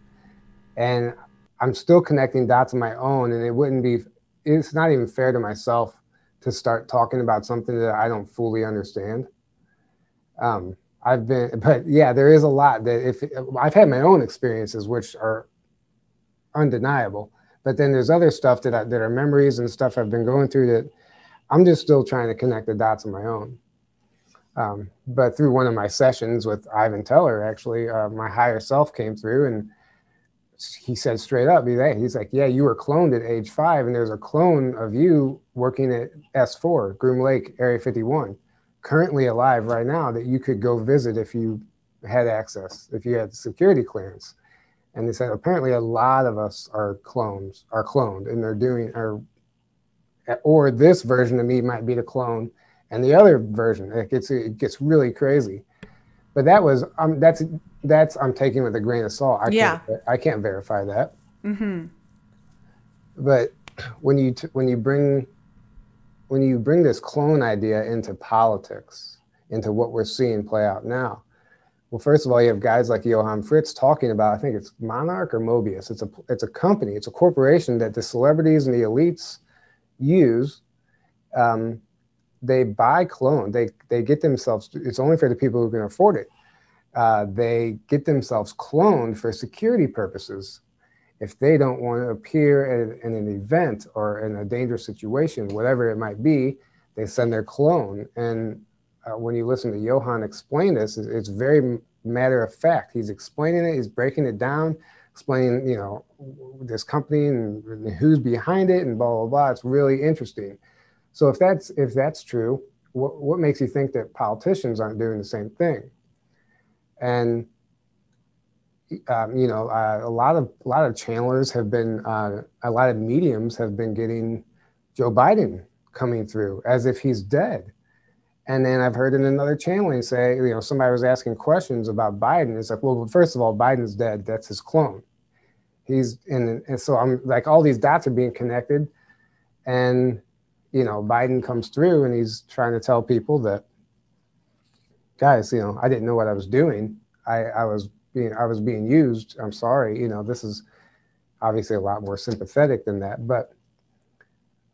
and I'm still connecting dots on my own, and it wouldn't be. It's not even fair to myself to start talking about something that I don't fully understand. Um, I've been, but yeah, there is a lot that if I've had my own experiences, which are undeniable, but then there's other stuff that I, that are memories and stuff I've been going through that I'm just still trying to connect the dots on my own. Um, but through one of my sessions with Ivan Teller, actually, uh, my higher self came through and he said straight up, he's like, yeah, you were cloned at age five, and there's a clone of you working at S4, Groom Lake, Area 51, currently alive right now that you could go visit if you had access, if you had security clearance. And they said apparently a lot of us are clones, are cloned, and they're doing, or, or this version of me might be the clone, and the other version, it gets it gets really crazy. But that was um, that's that's I'm taking with a grain of salt. I yeah. can't I can't verify that. Mm-hmm. But when you t- when you bring when you bring this clone idea into politics, into what we're seeing play out now, well, first of all, you have guys like Johann Fritz talking about I think it's Monarch or Mobius. It's a it's a company, it's a corporation that the celebrities and the elites use. Um, they buy clone. They they get themselves. It's only for the people who can afford it uh, they get themselves cloned for security purposes. If they don't want to appear at, in an event or in a dangerous situation, whatever it might be, they send their clone. And uh, when you listen to Johann explain this, it's, it's very matter of fact. He's explaining it, he's breaking it down, explaining, you know, this company and, and who's behind it and blah, blah, blah. It's really interesting. So if that's if that's true, what, what makes you think that politicians aren't doing the same thing? And um, you know uh, a lot of a lot of channelers have been uh, a lot of mediums have been getting Joe Biden coming through as if he's dead. And then I've heard in another channeling say, you know, somebody was asking questions about Biden. It's like, well, first of all, Biden's dead. That's his clone. He's in, and so I'm like, all these dots are being connected, and you know, Biden comes through and he's trying to tell people that guys, you know, I didn't know what I was doing. I, I was being I was being used. I'm sorry, you know, this is obviously a lot more sympathetic than that. But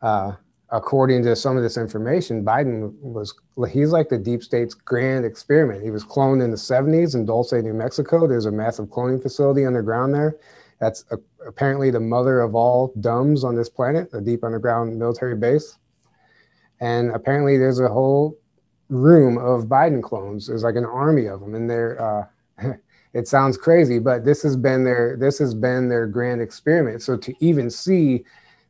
uh, according to some of this information, Biden was he's like the deep state's grand experiment. He was cloned in the 70s in Dulce, New Mexico. There's a massive cloning facility underground there. That's a, apparently the mother of all DUMBs on this planet, a deep underground military base. And apparently, there's a whole room of Biden clones. There's like an army of them, and they're. Uh, it sounds crazy, but this has been their this has been their grand experiment. So to even see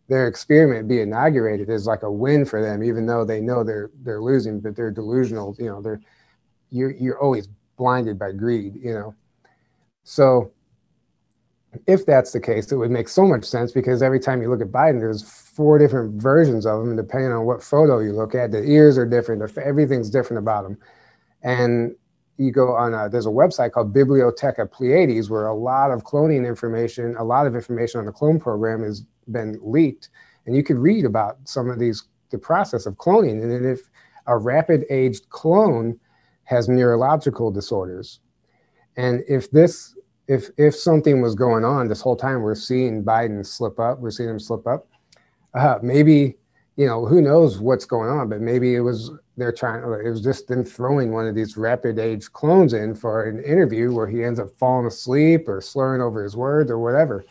their experiment be inaugurated is like a win for them, even though they know they're they're losing, but they're delusional. You know, they're you're you're always blinded by greed. You know, so if that's the case, it would make so much sense because every time you look at Biden, there's four different versions of him, and depending on what photo you look at, the ears are different, everything's different about him. And you go on, a, there's a website called Bibliotheca Pleyades where a lot of cloning information, a lot of information on the clone program has been leaked, and you could read about some of these, the process of cloning, and then if a rapid aged clone has neurological disorders, and if this if if something was going on this whole time, we're seeing Biden slip up. We're seeing him slip up. Uh, maybe you know who knows what's going on, but maybe it was they're trying. It was just them throwing one of these rapid age clones in for an interview where he ends up falling asleep or slurring over his words or whatever.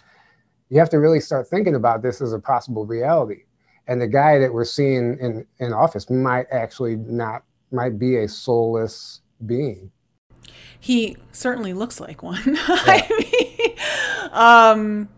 you have to really start thinking about this as a possible reality. And the guy that we're seeing in, in office might actually not, might be a soulless being. He certainly looks like one. Yeah. I mean, um,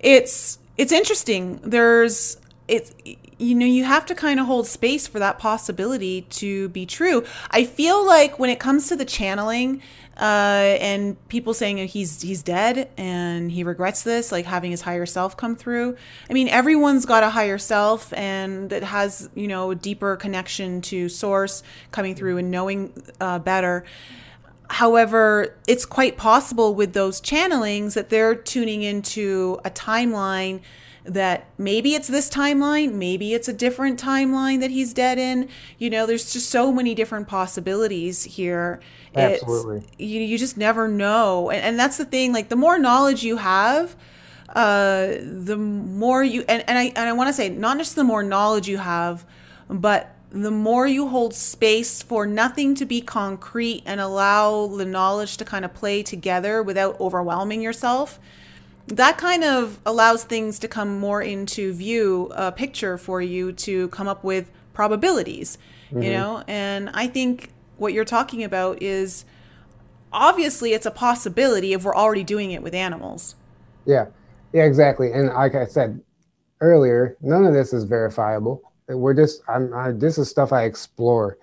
it's it's interesting. There's it's you know you have to kind of hold space for that possibility to be true. I feel like when it comes to the channeling, uh, and people saying he's he's dead and he regrets this, like having his higher self come through. I mean, everyone's got a higher self, and it has you know a deeper connection to source coming through and knowing uh, better. However, it's quite possible with those channelings that they're tuning into a timeline that maybe it's this timeline, maybe it's a different timeline that he's dead in. You know, there's just so many different possibilities here. Absolutely. It's, you, you just never know. And, and that's the thing, like the more knowledge you have, uh, the more you, and, and I, and I want to say, not just the more knowledge you have, but the more you hold space for nothing to be concrete and allow the knowledge to kind of play together without overwhelming yourself, that kind of allows things to come more into view, a picture for you to come up with probabilities, mm-hmm. you know? And I think what you're talking about is obviously it's a possibility if we're already doing it with animals. Yeah. Yeah, exactly. And like I said earlier, none of this is verifiable we're just I'm I, this is stuff I explore,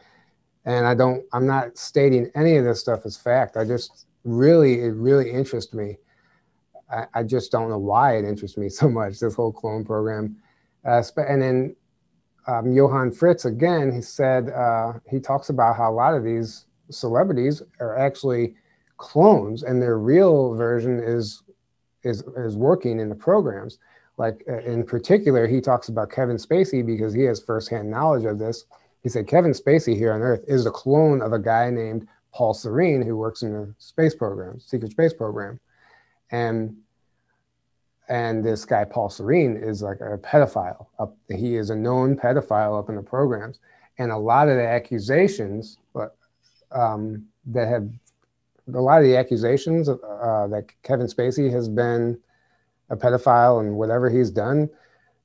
and I don't I'm not stating any of this stuff as fact. I just really it really interests me. I, I just don't know why it interests me so much. This whole clone program, uh, and then um, Johann Fritz again. He said uh, he talks about how a lot of these celebrities are actually clones, and their real version is is is working in the programs like uh, in particular, he talks about Kevin Spacey because he has firsthand knowledge of this. He said Kevin Spacey here on Earth is a clone of a guy named Paul Serene who works in the space program, secret space program, and and this guy Paul Serene is like a pedophile. Up, he is a known pedophile up in the programs, and a lot of the accusations, but um, that have a lot of the accusations uh, that Kevin Spacey has been a pedophile and whatever he's done,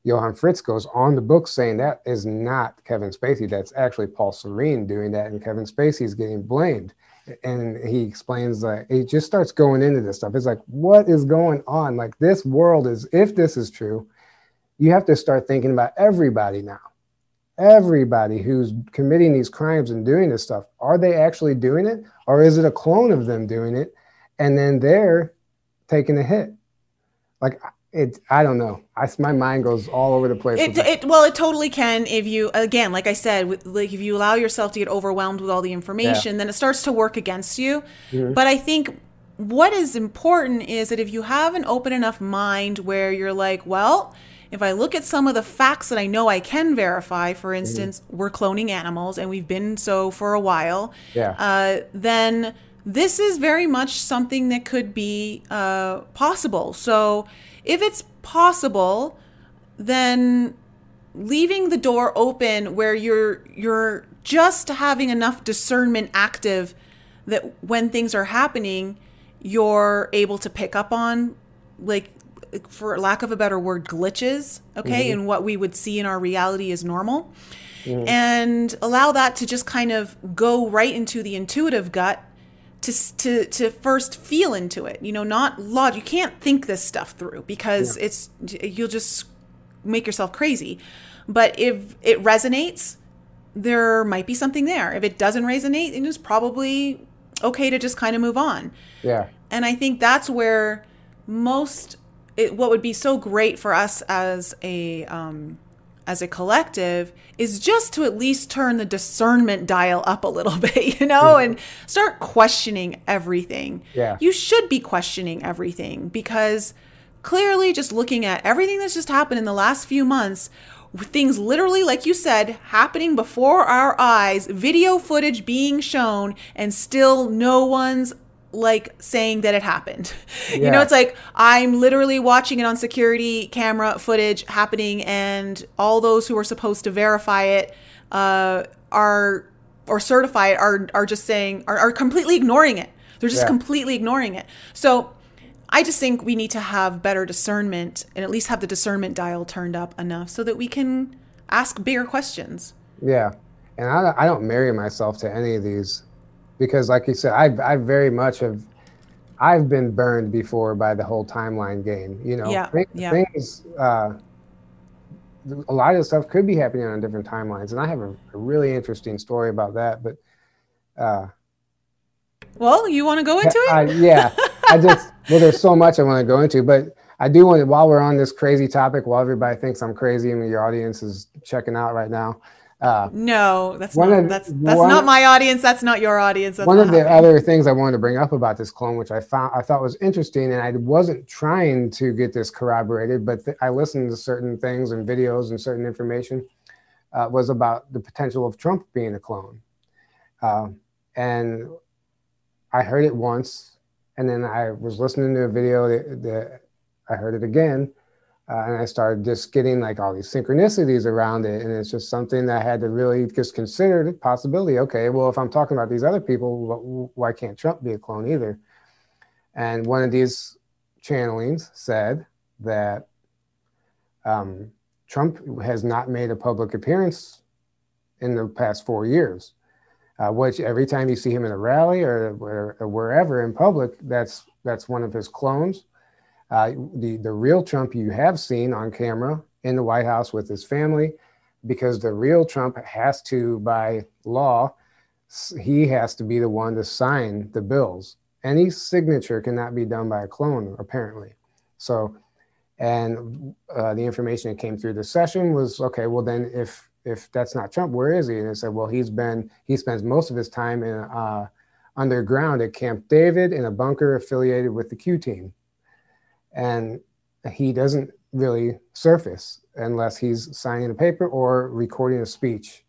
Johann Fritz goes on the book saying that is not Kevin Spacey. That's actually Paul Serene doing that, and Kevin Spacey is getting blamed. And he explains that he just starts going into this stuff. It's like, what is going on? Like, this world is, if this is true, you have to start thinking about everybody now. Everybody who's committing these crimes and doing this stuff, are they actually doing it? Or is it a clone of them doing it? And then they're taking a hit like it i don't know I, my mind goes all over the place it, it, well it totally can if you again like i said like if you allow yourself to get overwhelmed with all the information yeah. then it starts to work against you mm-hmm. but i think what is important is that if you have an open enough mind where you're like well if I look at some of the facts that I know I can verify, for mm-hmm. instance, mm-hmm. we're cloning animals and we've been so for a while, yeah. Uh, then this is very much something that could be uh, possible. So, if it's possible, then leaving the door open where you're you're just having enough discernment active that when things are happening, you're able to pick up on like for lack of a better word glitches okay mm-hmm. and what we would see in our reality is normal mm-hmm. and allow that to just kind of go right into the intuitive gut to to to first feel into it. You know, not log. You can't think this stuff through because yeah. it's you'll just make yourself crazy. But if it resonates, there might be something there. If it doesn't resonate, it is probably okay to just kind of move on. Yeah. And I think that's where most it, what would be so great for us as a um, as a collective is just to at least turn the discernment dial up a little bit, you know, and start questioning everything. Yeah. You should be questioning everything because clearly just looking at everything that's just happened in the last few months, things literally like you said happening before our eyes, video footage being shown and still no one's like saying that it happened. Yeah. You know, it's like I'm literally watching it on security camera footage happening, and all those who are supposed to verify it uh, are or certify it are are just saying are, are completely ignoring it. They're just yeah. completely ignoring it. So I just think we need to have better discernment and at least have the discernment dial turned up enough so that we can ask bigger questions. Yeah. And I, I don't marry myself to any of these because, like you said, I, I very much have, I've been burned before by the whole timeline game. You know, yeah, things, yeah. things uh, a lot of stuff could be happening on different timelines. And I have a, a really interesting story about that. But, uh, well, you want to go into it? I, yeah. I just well, there's so much I want to go into, but I do want to. While we're on this crazy topic, while everybody thinks I'm crazy and your audience is checking out right now. Uh, no, that's not of, that's that's one, not my audience. That's not your audience. That's one of the happening. other things I wanted to bring up about this clone, which I found I thought was interesting, and I wasn't trying to get this corroborated, but th- I listened to certain things and videos and certain information uh, was about the potential of Trump being a clone, uh, and I heard it once and then I was listening to a video that, that I heard it again, uh, and I started just getting like all these synchronicities around it, and it's just something that I had to really just consider the possibility. Okay, well, if I'm talking about these other people, why can't Trump be a clone either? And one of these channelings said that um, Trump has not made a public appearance in the past four years uh, which every time you see him in a rally or, or, or, wherever in public, that's that's one of his clones. Uh, the the real Trump you have seen on camera in the White House with his family, because the real Trump has to, by law, he has to be the one to sign the bills. Any signature cannot be done by a clone, apparently. So, and uh, the information that came through the session was okay. Well, then if if that's not Trump, where is he? And they said, well, he's been he spends most of his time in uh, underground at Camp David in a bunker affiliated with the Q team, and he doesn't really surface unless he's signing a paper or recording a speech.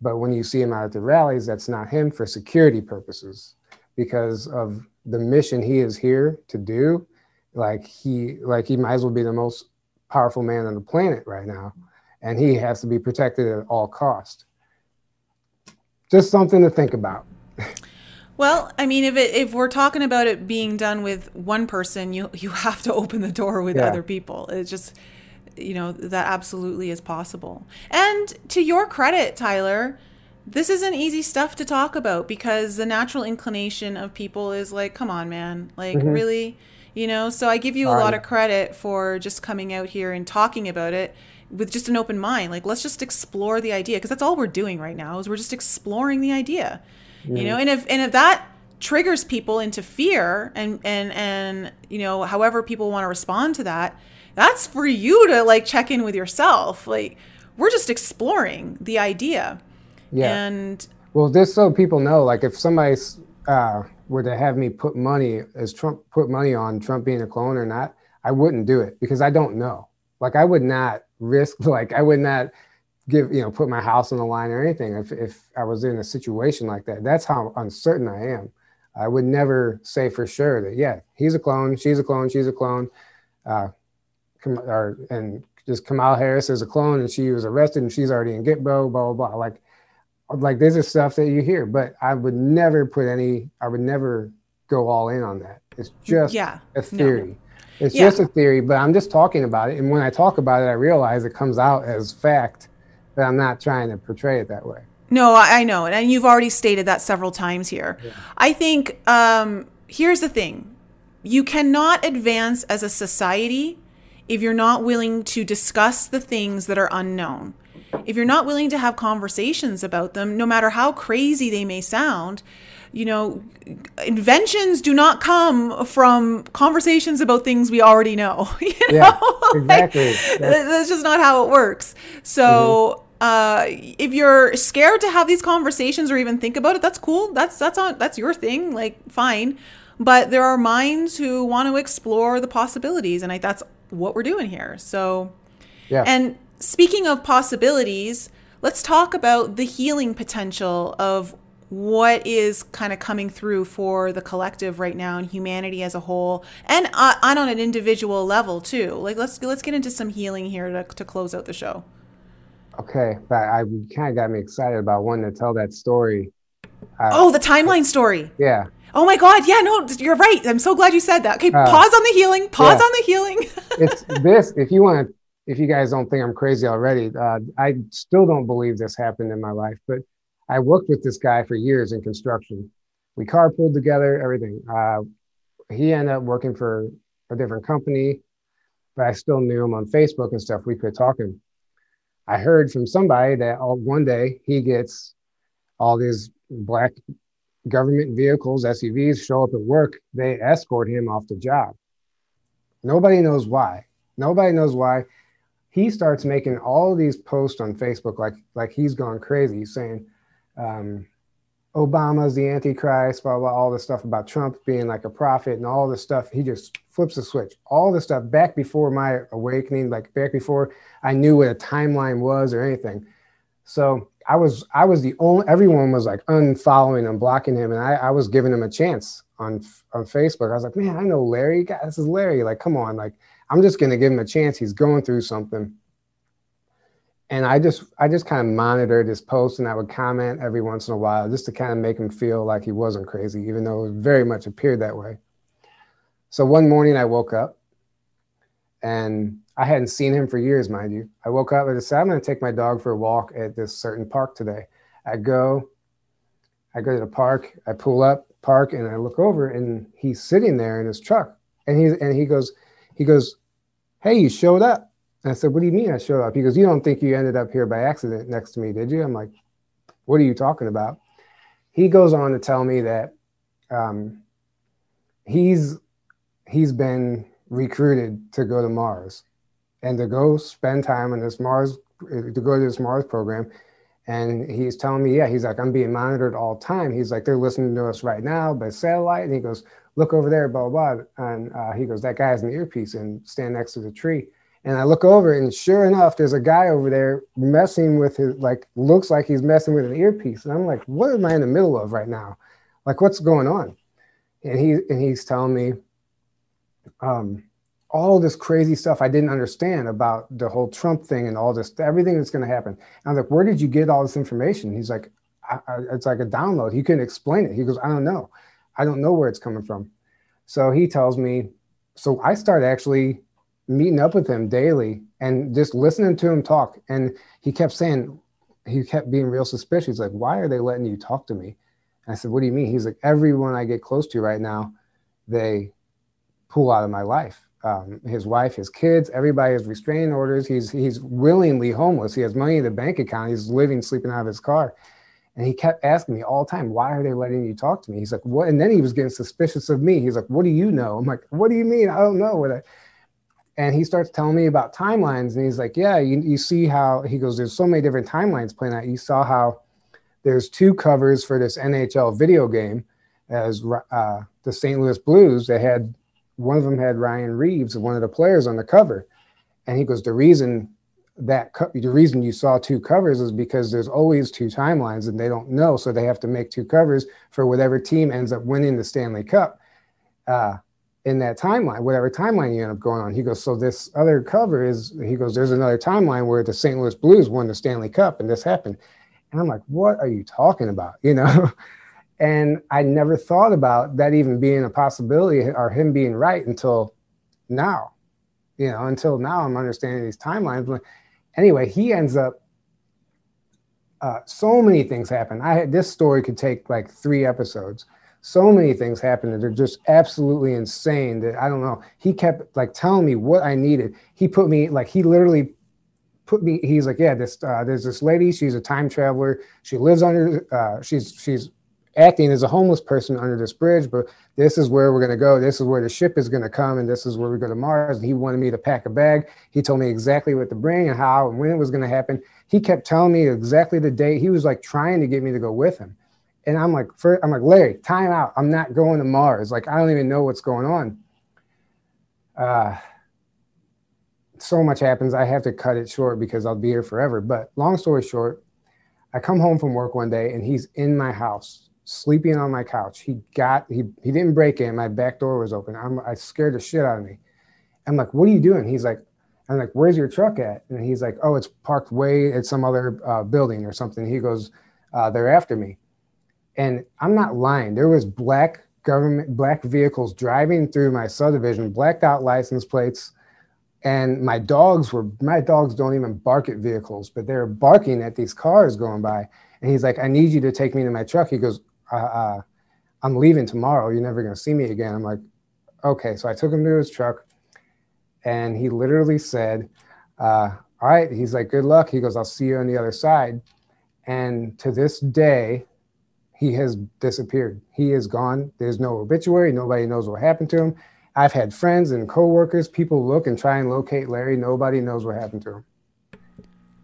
But when you see him out at the rallies, that's not him for security purposes because of the mission he is here to do. Like he like he might as well be the most powerful man on the planet right now and he has to be protected at all cost. Just something to think about. Well, I mean, if it, if we're talking about it being done with one person, you you have to open the door with yeah. other people. It's just, you know, that absolutely is possible. And to your credit, Tyler, this isn't easy stuff to talk about because the natural inclination of people is like, come on, man, like mm-hmm. really, you know. So I give you a lot of credit for just coming out here and talking about it with just an open mind like let's just explore the idea because that's all we're doing right now is we're just exploring the idea you know and if and if that triggers people into fear and and and you know however people want to respond to that that's for you to like check in with yourself. Like we're just exploring the idea. Yeah. And well just so people know like if somebody uh, were to have me put money as trump put money on trump being a clone or not i wouldn't do it because i don't know. Like i would not risk like I would not give you know put my house on the line or anything if if I was in a situation like that. That's how uncertain I am. I would never say for sure that yeah he's a clone, she's a clone, she's a clone, uh, or and just kamala Harris is a clone and she was arrested and she's already in Gitmo, blah blah blah. Like like this is stuff that you hear, but I would never put any. I would never go all in on that. It's just yeah, a theory. No. It's yeah. just a theory, but I'm just talking about it. And when I talk about it, I realize it comes out as fact, but I'm not trying to portray it that way. No, I know. And you've already stated that several times here. Yeah. I think um, here's the thing you cannot advance as a society if you're not willing to discuss the things that are unknown. If you're not willing to have conversations about them, no matter how crazy they may sound, you know, inventions do not come from conversations about things we already know. You know? Yeah, exactly. like, that's just not how it works. So. Mm-hmm. Uh, if you're scared to have these conversations or even think about it, that's cool. That's that's on that's your thing. Like fine, but there are minds who want to explore the possibilities, and I, that's what we're doing here. So, yeah. And speaking of possibilities, let's talk about the healing potential of what is kind of coming through for the collective right now and humanity as a whole and uh, on an individual level too like let's let's get into some healing here to, to close out the show okay but i kind of got me excited about wanting to tell that story uh, oh the timeline story yeah Oh my God. Yeah, no, you're right. I'm so glad you said that. Okay, uh, pause on the healing. Pause yeah. on the healing. it's this. If you want to, if you guys don't think I'm crazy already, uh, I still don't believe this happened in my life, but I worked with this guy for years in construction. We carpooled together, everything. Uh, he ended up working for a different company, but I still knew him on Facebook and stuff. We could talking. I heard from somebody that all, one day he gets all these black government vehicles, SUVs, show up at work. They escort him off the job. Nobody knows why. Nobody knows why. He starts making all these posts on Facebook like like he's gone crazy. Saying, um, Obama's the Antichrist, blah, blah, all the stuff about Trump being like a prophet and all this stuff. He just flips the switch. All the stuff back before my awakening, like back before I knew what a timeline was or anything. So I was I was the only everyone was like unfollowing and blocking him, and I, I was giving him a chance on on Facebook. I was like, man, I know Larry. God, this is Larry. Like, come on, like I'm just gonna give him a chance. He's going through something and I just I just kind of monitored his posts and I would comment every once in a while just to kind of make him feel like he wasn't crazy, even though it very much appeared that way. So one morning I woke up and I hadn't seen him for years, mind you. I woke up and I said, I'm gonna take my dog for a walk at this certain park today. I go, I go to the park, I pull up, park, and I look over and he's sitting there in his truck. And he and he goes, he goes, Hey, you showed up. And I said, What do you mean I showed up? He goes, You don't think you ended up here by accident next to me, did you? I'm like, What are you talking about? He goes on to tell me that um, he's he's been recruited to go to Mars and to go spend time in this Mars to go to this Mars program. And he's telling me, yeah, he's like, I'm being monitored all time. He's like, they're listening to us right now by satellite. And he goes, look over there, blah, blah, blah. And uh, he goes, that guy has an earpiece and stand next to the tree. And I look over, and sure enough, there's a guy over there messing with his, like, looks like he's messing with an earpiece. And I'm like, what am I in the middle of right now? Like, what's going on? And he and he's telling me um, all this crazy stuff I didn't understand about the whole Trump thing and all this, everything that's going to happen. And I was like, where did you get all this information? He's like, I, I, it's like a download. He couldn't explain it. He goes, I don't know. I don't know where it's coming from. So he tells me, so I start actually meeting up with him daily and just listening to him talk. And he kept saying, he kept being real suspicious. He's like, why are they letting you talk to me? And I said, what do you mean? He's like, everyone I get close to right now, they pull out of my life. Um, his wife, his kids, everybody has restraining orders. He's he's willingly homeless. He has money in the bank account. He's living, sleeping out of his car. And he kept asking me all the time, why are they letting you talk to me? He's like, what? And then he was getting suspicious of me. He's like, what do you know? I'm like, what do you mean? I don't know what I, and he starts telling me about timelines and he's like yeah you, you see how he goes there's so many different timelines playing out. You saw how there's two covers for this nhl video game as uh, the st louis blues they had one of them had ryan reeves one of the players on the cover. And he goes the reason that co- the reason you saw two covers is because there's always two timelines and they don't know so they have to make two covers for whatever team ends up winning the stanley cup. Uh, in that timeline, whatever timeline you end up going on. He goes, so this other cover is, he goes, there's another timeline where the St. Louis Blues won the Stanley Cup and this happened. And I'm like, what are you talking about? You know? and I never thought about that even being a possibility or him being right until now. You know, until now I'm understanding these timelines. But anyway, he ends up uh, so many things happen. I had this story could take like three episodes so many things happened that are just absolutely insane that I don't know. He kept like telling me what I needed. He put me like he literally put me. He's like, yeah, this uh, there's this lady. She's a time traveler. She lives under. Uh, she's she's acting as a homeless person under this bridge, but this is where we're going to go. This is where the ship is going to come, and this is where we go to Mars. And he wanted me to pack a bag. He told me exactly what to bring and how and when it was going to happen. He kept telling me exactly the date. He was like trying to get me to go with him. And I'm like, I'm like, Larry, time out. I'm not going to Mars. Like, I don't even know what's going on. Uh, so much happens. I have to cut it short because I'll be here forever. But long story short, I come home from work one day and he's in my house, sleeping on my couch. He got he he didn't break in. My back door was open. I'm I scared the shit out of me. I'm like, what are you doing? He's like, I'm like, where's your truck at? And he's like, oh, it's parked way at some other uh, building or something. He goes, uh, they're after me. And I'm not lying. There was black government black vehicles driving through my subdivision, blacked out license plates, and my dogs were my dogs don't even bark at vehicles, but they're barking at these cars going by. And he's like, "I need you to take me to my truck." He goes, uh, uh, "I'm leaving tomorrow. You're never gonna see me again." I'm like, "Okay." So I took him to his truck, and he literally said, uh, "All right." He's like, "Good luck." He goes, "I'll see you on the other side." And to this day, he has disappeared. He is gone. There's no obituary. Nobody knows what happened to him. I've had friends and coworkers, people look and try and locate Larry. Nobody knows what happened to him.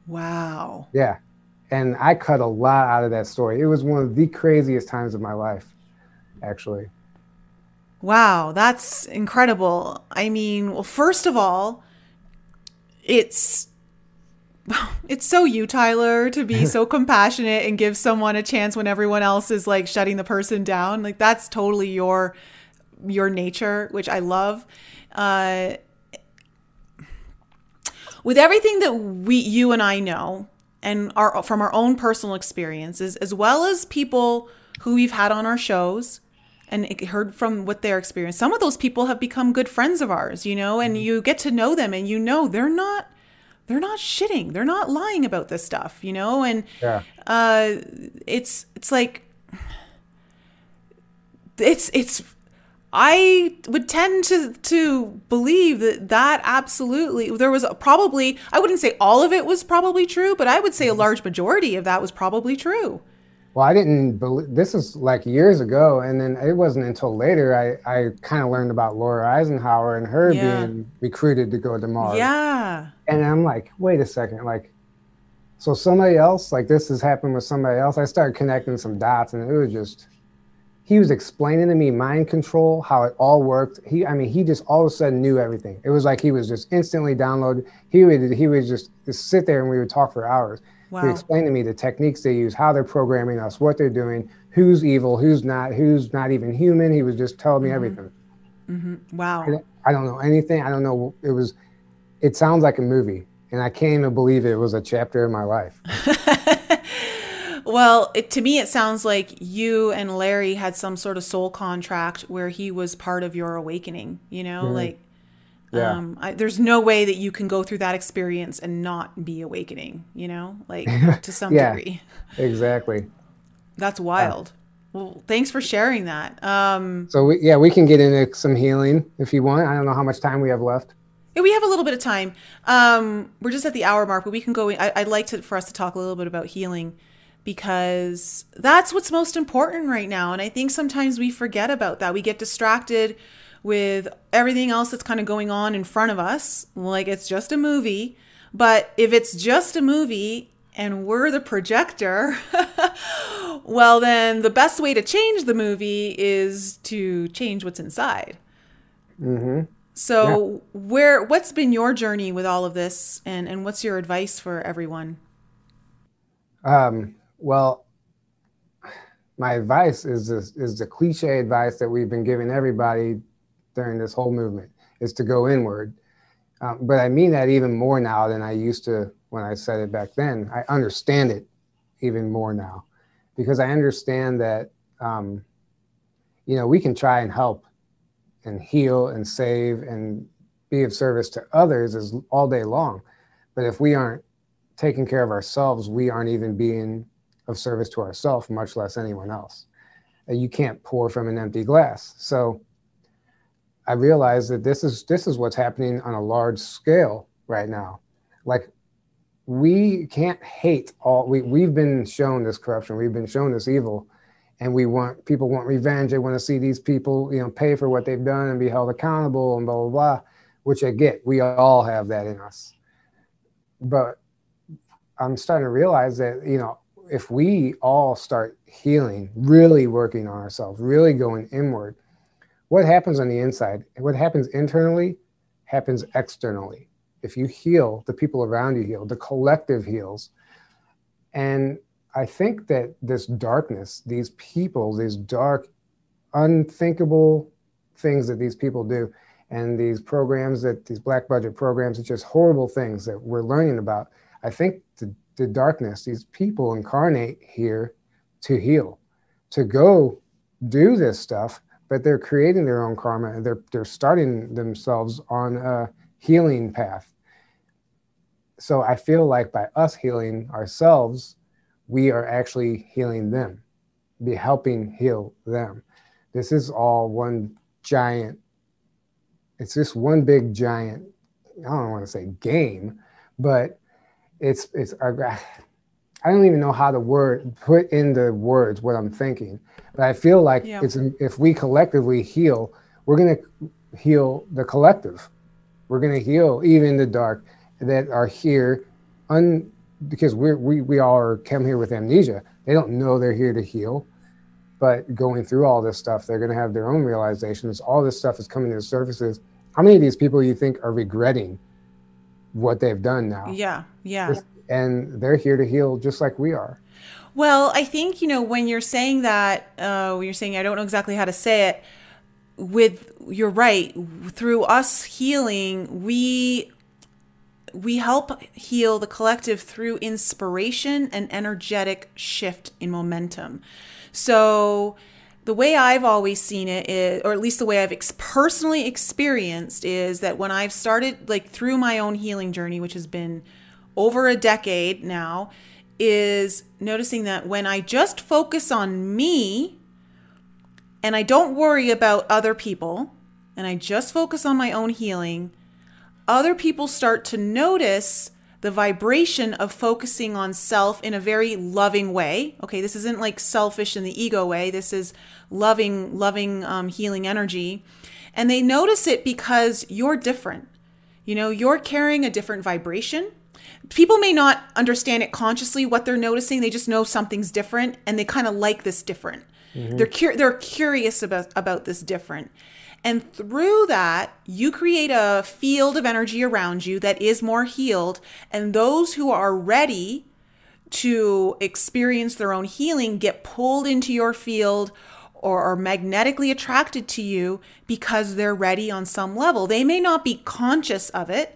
Wow. Yeah. And I cut a lot out of that story. It was one of the craziest times of my life, actually. Wow, that's incredible. I mean, well, first of all, it's it's so you, Tyler, to be so compassionate and give someone a chance when everyone else is like shutting the person down. Like that's totally your your nature, which I love. Uh, with everything that we, you and I know, and our from our own personal experiences, as well as people who we've had on our shows and heard from what their experience. Some of those people have become good friends of ours, you know, and you get to know them, and you know they're not they're not shitting they're not lying about this stuff you know and yeah. uh it's it's like it's it's I would tend to to believe that that absolutely there was probably I wouldn't say all of it was probably true, but I would say a mm-hmm. large majority of that was probably true. Well, I didn't believe this is like years ago, and then it wasn't until later I, I kind of learned about Laura Eisenhower and her yeah. being recruited to go to Mars. Yeah. And I'm like, wait a second, like, so somebody else, like this has happened with somebody else. I started connecting some dots, and it was just, he was explaining to me mind control, how it all worked. He, I mean, he just all of a sudden knew everything. It was like he was just instantly downloaded. He would, he would just, just sit there and we would talk for hours Wow. He explained to me the techniques they use, how they're programming us, what they're doing, who's evil, who's not, who's not even human. He was just telling me mm-hmm. everything. Mm-hmm. Wow. I, I don't know anything. I don't know. It was, it sounds like a movie, and I can't even believe it was a chapter in my life. well, it, to me, it sounds like you and Larry had some sort of soul contract where he was part of your awakening. You know, mm-hmm. like yeah. Um, I, there's no way that you can go through that experience and not be awakening, you know, like to some yeah, degree. Exactly. That's wild. Uh, well, thanks for sharing that. Um, so we, yeah, we can get into some healing if you want. I don't know how much time we have left. Yeah, we have a little bit of time. Um, we're just at the hour mark, but we can go. I, would like to for us to talk a little bit about healing because that's what's most important right now. And I think sometimes we forget about that. We get distracted with everything else that's kind of going on in front of us, like it's just a movie. But if it's just a movie and we're the projector, well, then the best way to change the movie is to change what's inside. Mm-hmm. So, yeah. where what's been your journey with all of this, and and what's your advice for everyone? Um, well, my advice is this, is the cliche advice that we've been giving everybody during this whole movement is to go inward. Um, but I mean that even more now than I used to when I said it back then. I understand it even more now because I understand that, um, you know, we can try and help and heal and save and be of service to others as all day long. But if we aren't taking care of ourselves, we aren't even being of service to ourselves, much less anyone else. You can't pour from an empty glass. So I realized that this is this is what's happening on a large scale right now. Like we can't hate all we, we've been shown this corruption, we've been shown this evil, and we want people want revenge. They want to see these people, you know, pay for what they've done and be held accountable and blah blah blah, which I get. We all have that in us. But I'm starting to realize that, you know, if we all start healing, really working on ourselves, really going inward, what happens on the inside, what happens internally, happens externally. If you heal, the people around you heal, the collective heals. And I think that this darkness, these people, these dark, unthinkable things that these people do, and these programs that these black budget programs, it's just horrible things that we're learning about. I think the, the darkness, these people incarnate here to heal, to go do this stuff but they're creating their own karma. And they're they're starting themselves on a healing path. So i feel like by us healing ourselves we are actually healing them be helping heal them. This is all one giant it's just one big giant i don't want to say game but it's it's I don't even know how to word put in the words what I'm thinking, but I feel like yeah. it's if we collectively heal, we're gonna heal the collective. We're gonna heal even the dark that are here, un because we're, we we all are come here with amnesia. They don't know they're here to heal, but going through all this stuff, they're gonna have their own realizations. All this stuff is coming to the surfaces. How many of these people you think are regretting what they've done now? Yeah, yeah and they're here to heal just like we are. Well, I think, you know, when you're saying that, uh, when you're saying, I don't know exactly how to say it, with, you're right, through us healing, we we help heal the collective through inspiration and energetic shift in momentum. So, the way I've always seen it is, or at least the way I've ex- personally experienced, is that when I've started, like through my own healing journey, which has been over a decade now is noticing that when I just focus on me and I don't worry about other people and I just focus on my own healing, other people start to notice the vibration of focusing on self in a very loving way. Okay, this isn't like selfish in the ego way. This is loving, loving, um, healing energy. And they notice it because you're different. You know, you're carrying a different vibration people may not understand it consciously what they're noticing. They just know something's different and they kind of like this different. Mm-hmm. they're they're curious about about this different. And through that you create a field of energy around you that is more healed and those who are ready to experience their own healing get pulled into your field or are magnetically attracted to you because they're ready on some level. They may not be conscious of it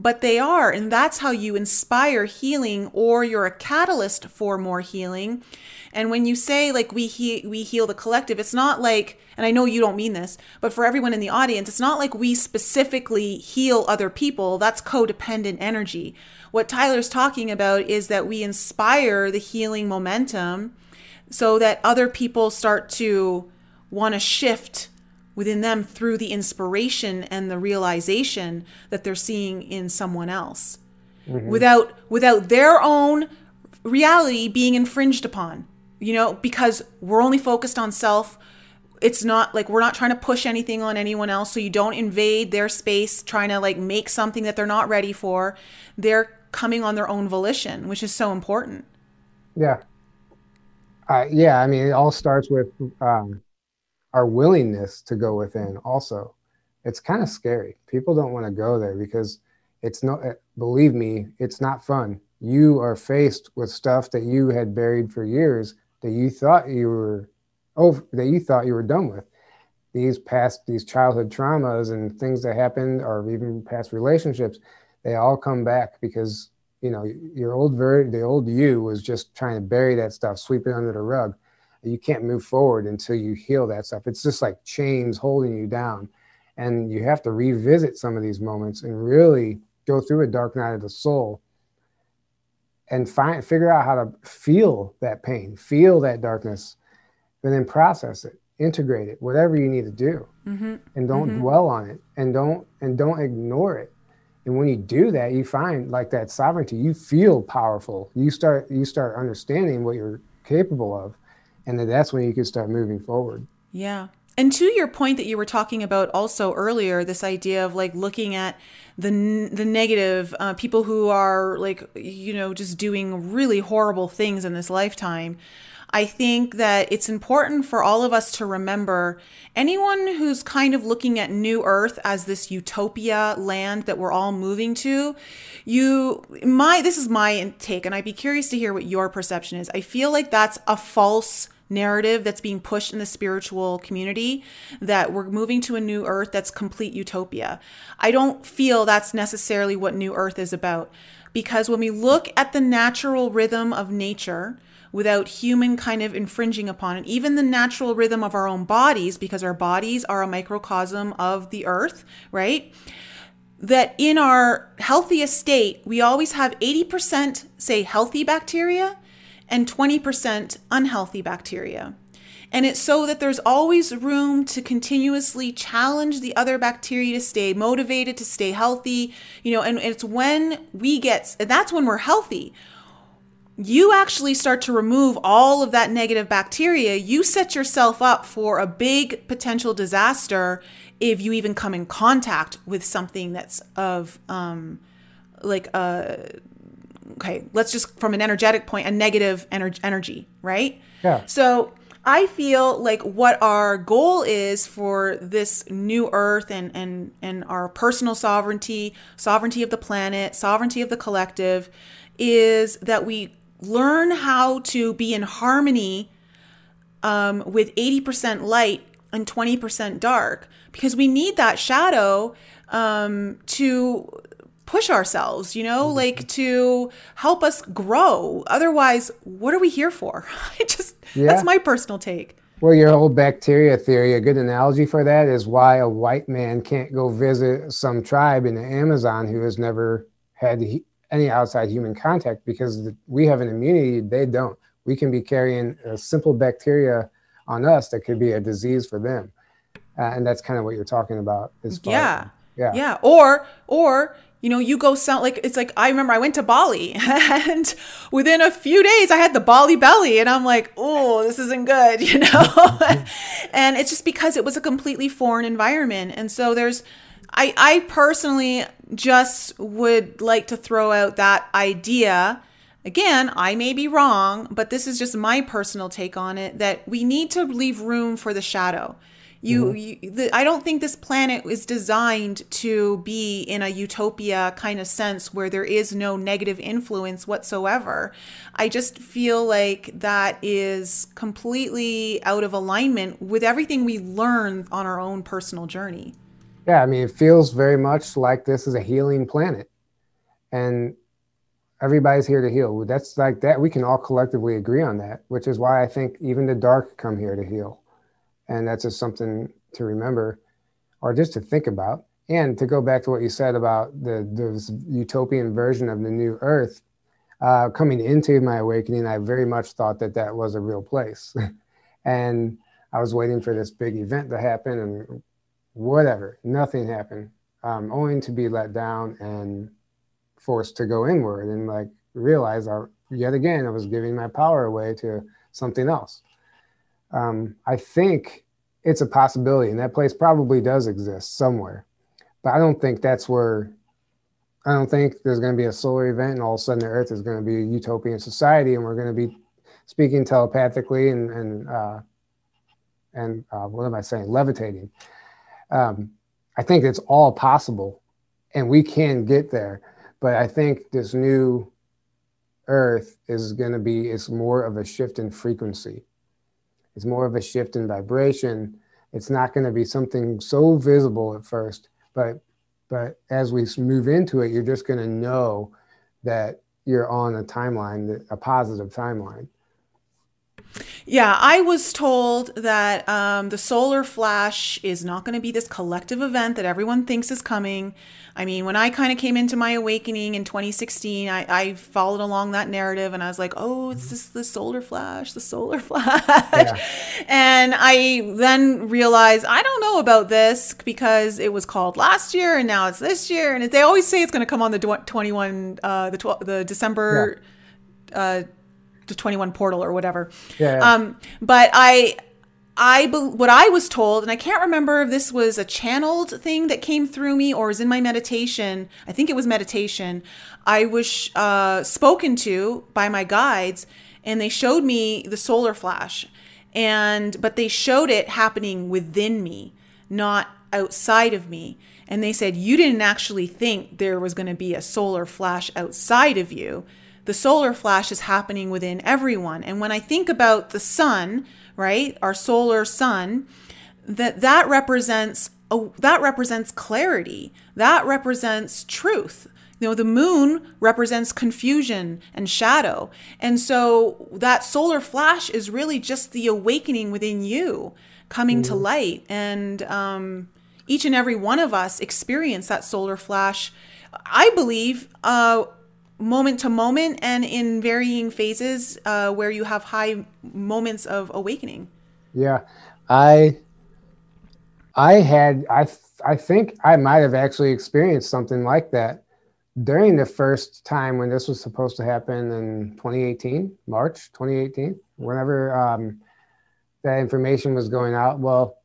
but they are. And that's how you inspire healing or you're a catalyst for more healing. And when you say like we he- we heal the collective, it's not like and I know you don't mean this, but for everyone in the audience, it's not like we specifically heal other people. That's codependent energy. What Tyler's talking about is that we inspire the healing momentum so that other people start to want to shift within them through the inspiration and the realization that they're seeing in someone else. Mm-hmm. without without their own reality being infringed upon you know because we're only focused on self. It's not like we're not trying to push anything on anyone else so you don't invade their space trying to like make something that they're not ready for. They're coming on their own volition which is so important. Yeah. Uh, yeah i mean it all starts with um, our willingness to go within also. It's kind of scary. People don't want to go there because it's not eh, believe me it's not fun. You are faced with stuff that you had buried for years that you thought you were over that you thought you were done with. These past these childhood traumas and things that happened or even past relationships they all come back because you know your old ver- the old you was just trying to bury that stuff sweep it under the rug you can't move forward until you heal that stuff. It's just like chains holding you down. And you have to revisit some of these moments and really go through a dark night of the soul and find figure out how to feel that pain, feel that darkness, and then process it, integrate it, whatever you need to do. Mm-hmm. And don't mm-hmm. dwell on it and don't and don't ignore it. And when you do that, you find like that sovereignty, you feel powerful. You start you start understanding what you're capable of and then that's when you can start moving forward. Yeah. And to your point that you were talking about also earlier this idea of like looking at the the negative uh, people who are like you know just doing really horrible things in this lifetime I think that it's important for all of us to remember anyone who's kind of looking at New Earth as this utopia land that we're all moving to. You, my, this is my take, and I'd be curious to hear what your perception is. I feel like that's a false narrative that's being pushed in the spiritual community that we're moving to a new earth that's complete utopia. I don't feel that's necessarily what new earth is about because when we look at the natural rhythm of nature, without human kind of infringing upon it, even the natural rhythm of our own bodies, because our bodies are a microcosm of the earth, right? That in our healthiest state, we always have 80% say healthy bacteria and 20% unhealthy bacteria. And it's so that there's always room to continuously challenge the other bacteria to stay motivated, to stay healthy, you know, and it's when we get, that's when we're healthy. You actually start to remove all of that negative bacteria. You set yourself up for a big potential disaster if you even come in contact with something that's of, um, like a, uh, okay, let's just from an energetic point, a negative ener- energy, right? Yeah. So I feel like what our goal is for this new earth and, and, and our personal sovereignty, sovereignty of the planet, sovereignty of the collective, is that we learn how to be in harmony um, with 80% light and 20% dark because we need that shadow um, to push ourselves, you know, like to help us grow. Otherwise, what are we here for? I just, yeah. that's my personal take. Well, your whole bacteria theory, a good analogy for that is why a white man can't go visit some tribe in the Amazon who has never had any outside human contact because we have an immunity, they don't. We can be carrying a simple bacteria on us that could be a disease for them. Uh, and that's kind of what you're talking about. Yeah. Yeah. Yeah. Or, or you know, you go sound like it's like I remember I went to Bali and within a few days I had the Bali belly and I'm like, oh, this isn't good, you know? and it's just because it was a completely foreign environment. And so there's I I personally just would like to throw out that idea. Again, I may be wrong, but this is just my personal take on it that we need to leave room for the shadow. You, mm-hmm. you the, I don't think this planet is designed to be in a utopia kind of sense where there is no negative influence whatsoever. I just feel like that is completely out of alignment with everything we learn on our own personal journey. Yeah, I mean, it feels very much like this is a healing planet. And everybody's here to heal. That's like that. We can all collectively agree on that, which is why I think even the dark come here to heal and that's just something to remember or just to think about and to go back to what you said about the this utopian version of the new earth uh, coming into my awakening i very much thought that that was a real place and i was waiting for this big event to happen and whatever nothing happened um, only to be let down and forced to go inward and like realize I, yet again i was giving my power away to something else um, I think it's a possibility, and that place probably does exist somewhere. But I don't think that's where. I don't think there's going to be a solar event, and all of a sudden the Earth is going to be a utopian society, and we're going to be speaking telepathically and and uh, and uh, what am I saying? Levitating. Um, I think it's all possible, and we can get there. But I think this new Earth is going to be it's more of a shift in frequency it's more of a shift in vibration. It's not going to be something so visible at first, but but as we move into it, you're just going to know that you're on a timeline, a positive timeline. Yeah, I was told that um, the solar flash is not going to be this collective event that everyone thinks is coming. I mean, when I kind of came into my awakening in 2016, I, I, followed along that narrative and I was like, oh, it's this the solar flash, the solar flash. Yeah. And I then realized I don't know about this because it was called last year and now it's this year. And they always say it's going to come on the 21, uh, the, 12, the December. Yeah. Uh, the 21 portal or whatever. Yeah. Um, but I, I what I was told, and I can't remember if this was a channeled thing that came through me or was in my meditation. I think it was meditation. I was uh, spoken to by my guides, and they showed me the solar flash, and but they showed it happening within me, not outside of me. And they said you didn't actually think there was going to be a solar flash outside of you the solar flash is happening within everyone. And when I think about the sun, right, our solar sun, that that represents a, that represents clarity. That represents truth. You know, the moon represents confusion and shadow. And so that solar flash is really just the awakening within you coming mm-hmm. to light. And um, each and every one of us experience that solar flash, I believe, uh, moment to moment and in varying phases uh, where you have high moments of awakening. Yeah. I I had I I think I might have actually experienced something like that during the first time when this was supposed to happen in 2018, March 2018, whenever um, that information was going out. Well,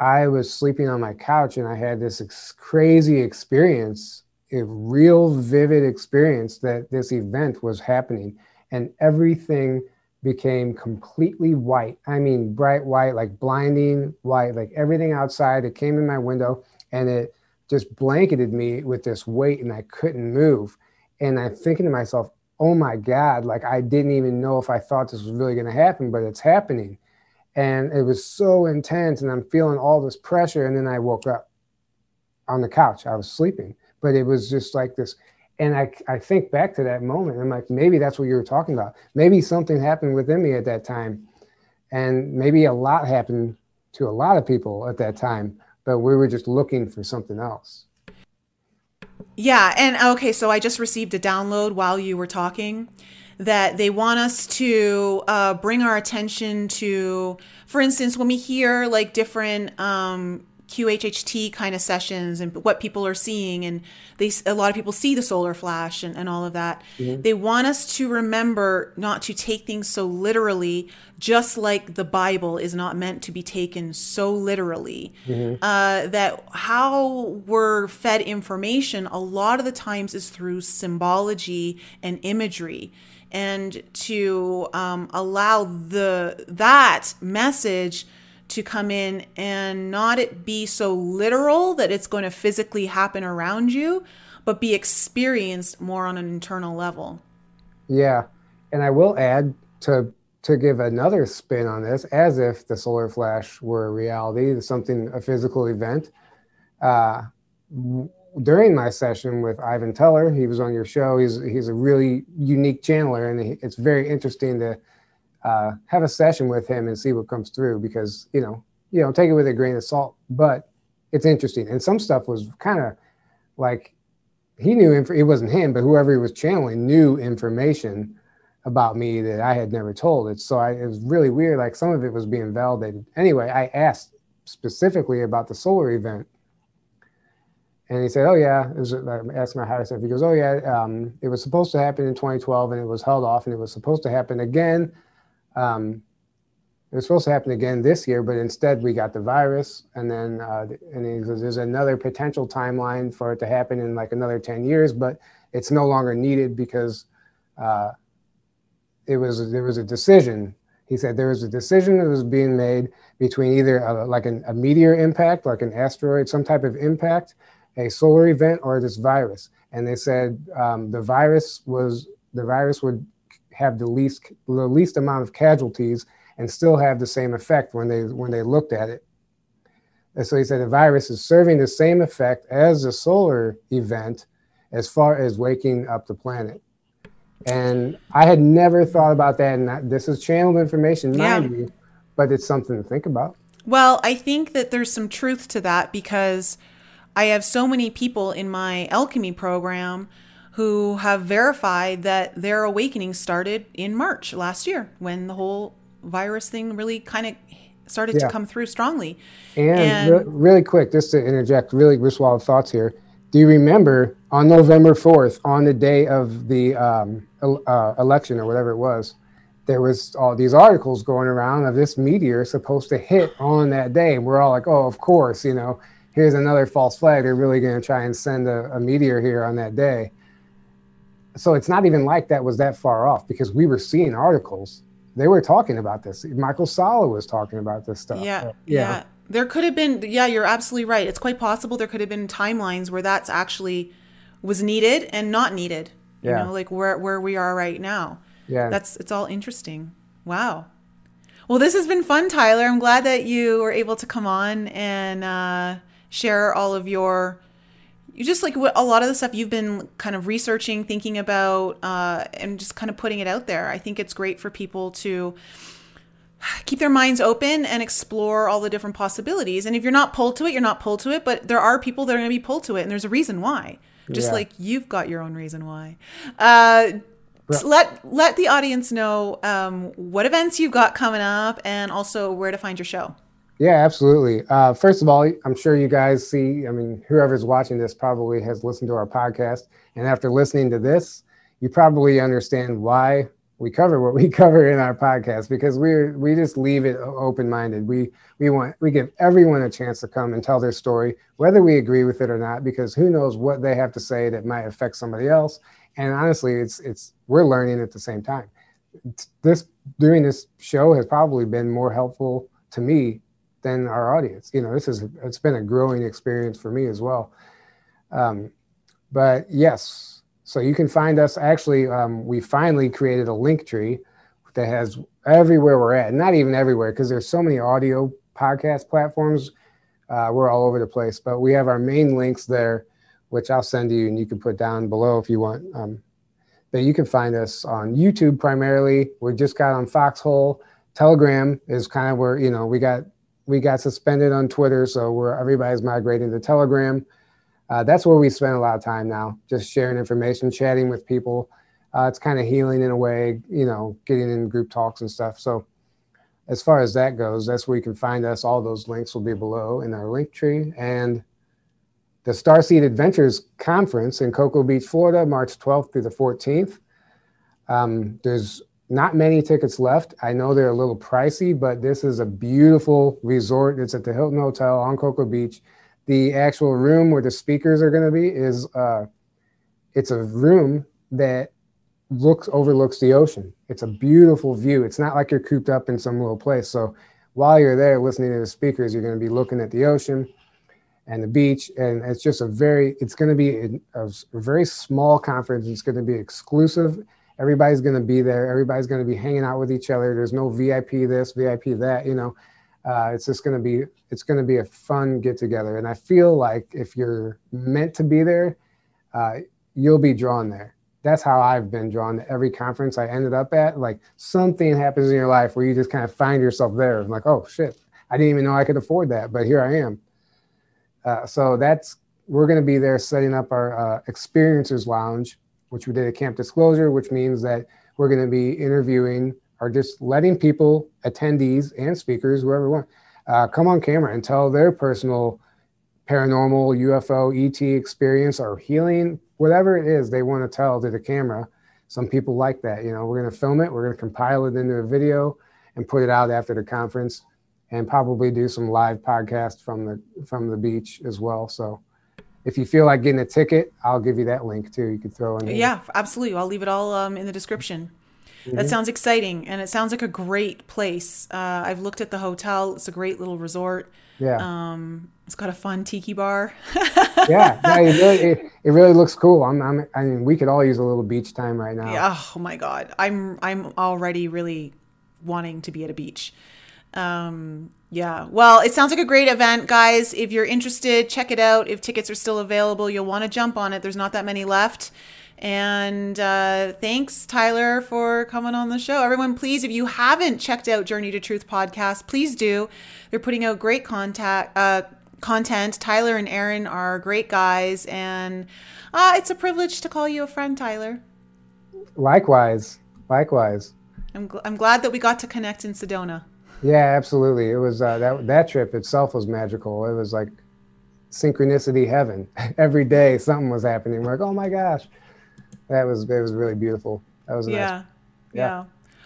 I was sleeping on my couch and I had this ex- crazy experience, a real vivid experience that this event was happening and everything became completely white. I mean, bright white, like blinding white, like everything outside. It came in my window and it just blanketed me with this weight and I couldn't move. And I'm thinking to myself, oh my God, like I didn't even know if I thought this was really going to happen, but it's happening. And it was so intense and I'm feeling all this pressure. And then I woke up on the couch. I was sleeping, but it was just like this. And I, I think back to that moment i'm like maybe that's what you were talking about. Maybe something happened within me at that time. And maybe a lot happened to a lot of people at that time but we were just looking for something else. Yeah and okay so i just received a download while you were talking that they want us to uh, bring our attention to for instance when we hear like different um, QHHT kind of sessions and what people are seeing, and they a lot of people see the solar flash and, and all of that. Mm-hmm. They want us to remember not to take things so literally, just like the Bible is not meant to be taken so literally. Mm-hmm. Uh, that how we're fed information a lot of the times is through symbology and imagery and to um, allow the that message to come in and not it be so literal that it's going to physically happen around you, but be experienced more on an internal level. Yeah. And I will add to to give another spin on this, as if the solar flash were a reality, something a physical event. Uh, during my session with Ivan Teller, he was on your show. He's he's a really unique channeler, and it's very interesting to uh, have a session with him and see what comes through because you know you know take it with a grain of salt but it's interesting. And some stuff was kind of like he knew inf- it wasn't him but whoever he was channeling knew information about me that i had never told it. So I, it was really weird. Like some of it was being validated. Anyway i asked specifically about the solar event. And he said, "Oh yeah." It was, I asked my higher self. He goes, "Oh yeah, um, it was supposed to happen in 2012, and it was held off, and it was supposed to happen again um, it was supposed to happen again this year, but instead we got the virus, and then uh, and there's another potential timeline for it to happen in like another ten years, but it's no longer needed because uh, it was there was a decision. He said there was a decision that was being made between either a, like an, a meteor impact, like an asteroid, some type of impact, a solar event, or this virus. And they said um, the virus was the virus would have the least the least amount of casualties and still have the same effect when they when they looked at it. And so he said the virus is serving the same effect as a solar event as far as waking up the planet. And I had never thought about that. And this is channeled information, mind yeah. you, but it's something to think about. Well, I think that there's some truth to that because I have so many people in my alchemy program who have verified that their awakening started in March last year when the whole virus thing really kind of started yeah. to come through strongly. And, and re- really quick, just to interject, really wild thoughts here. Do you remember on November 4th, on the day of the um, uh, election or whatever it was, there was all these articles going around of this meteor supposed to hit on that day. We're all like, oh, of course, you know, here's another false flag. They're really going to try and send a, a meteor here on that day so it's not even like that was that far off because we were seeing articles. They were talking about this. Michael Salla was talking about this stuff. Yeah, yeah. yeah. There could have been. Yeah, you're absolutely right. It's quite possible there could have been timelines where that's actually was needed and not needed. You yeah. know, like where where we are right now. Yeah. That's it's all interesting. Wow. Well, this has been fun, Tyler. I'm glad that you were able to come on and uh, share all of your you just like a lot of the stuff you've been kind of researching, thinking about, uh, and just kind of putting it out there. I think it's great for people to keep their minds open and explore all the different possibilities. And if you're not pulled to it, you're not pulled to it. But there are people that are going to be pulled to it, and there's a reason why. Just yeah. like you've got your own reason why. Uh, let let the audience know um, what events you've got coming up, and also where to find your show. Yeah, absolutely. Uh, first of all, I'm sure you guys see. I mean, whoever's watching this probably has listened to our podcast, and after listening to this, you probably understand why we cover what we cover in our podcast because we're we just leave it open minded. We we want we give everyone a chance to come and tell their story, whether we agree with it or not, because who knows what they have to say that might affect somebody else. And honestly, it's it's we're learning at the same time. This doing this show has probably been more helpful to me than our audience. You know, this is it's been a growing experience for me as well. Um, but yes, so you can find us. Actually, um, we finally created a link tree that has everywhere we're at. Not even everywhere because there's so many audio podcast platforms. Uh, we're all over the place, but we have our main links there, which I'll send you and you can put down below if you want. Um, but you can find us on YouTube primarily. We just got on Foxhole. Telegram is kind of where you know we got we got suspended on Twitter, so we're everybody's migrating to Telegram uh, that's where we spend a lot of time now, just sharing information, chatting with people. Uh, it's kind of healing in a way, you know, getting in group talks and stuff. So, as far as that goes, that's where you can find us. All those links will be below in our link tree. And the Starseed Adventures Conference in Cocoa Beach, Florida, March 12th through the 14th. Um, there's not many tickets left. I know they're a little pricey, but this is a beautiful resort. It's at the Hilton Hotel on Cocoa Beach the actual room where the speakers are going to be is uh, it's a room that looks overlooks the ocean. It's a beautiful view. It's not like you're cooped up in some little place. So while you're there listening to the speakers, you're going to be looking at the ocean and the beach, and it's just a very. It's going to be a, a very small conference. It's going to be exclusive. Everybody's going to be there. Everybody's going to be hanging out with each other. There's no VIP this, VIP that. You know, uh, it's just going to be it's going to be a fun get together. And i feel like if you're meant to be there uh, you'll be drawn there. That's how i've been drawn to every conference i ended up at. Like something happens in your life where you just kind of find yourself there. I'm like oh shit. I didn't even know i could afford that but here i am. Uh, so that's we're going to be there setting up our uh, experiencers lounge which we did at camp disclosure which means that we're going to be interviewing are just letting people, attendees and speakers, whoever want, uh, come on camera and tell their personal paranormal, UFO, ET experience or healing, whatever it is they want to tell to the camera. Some people like that. You know, we're going to film it, we're going to compile it into a video and put it out after the conference and probably do some live podcast from the from the beach as well. So if you feel like getting a ticket, I'll give you that link too. You could throw in. Yeah, absolutely. I'll leave it all um, in the description. Mm-hmm. That sounds exciting, and it sounds like a great place. Uh, I've looked at the hotel; it's a great little resort. Yeah. Um, it's got a fun tiki bar. yeah, yeah, it really, it, it really looks cool. I'm, I'm, I mean, we could all use a little beach time right now. Yeah, oh my god, I'm, I'm already really wanting to be at a beach. Um, yeah. Well, it sounds like a great event, guys. If you're interested, check it out. If tickets are still available, you'll want to jump on it. There's not that many left. And uh, thanks, Tyler, for coming on the show. Everyone, please, if you haven't checked out Journey to Truth podcast, please do. They're putting out great contact, uh, content. Tyler and Aaron are great guys, and uh, it's a privilege to call you a friend, Tyler. Likewise. Likewise. I'm, gl- I'm glad that we got to connect in Sedona. Yeah, absolutely. It was uh, that that trip itself was magical. It was like synchronicity heaven. Every day something was happening. We're like, oh my gosh that was it was really beautiful. That was yeah, nice. yeah. yeah.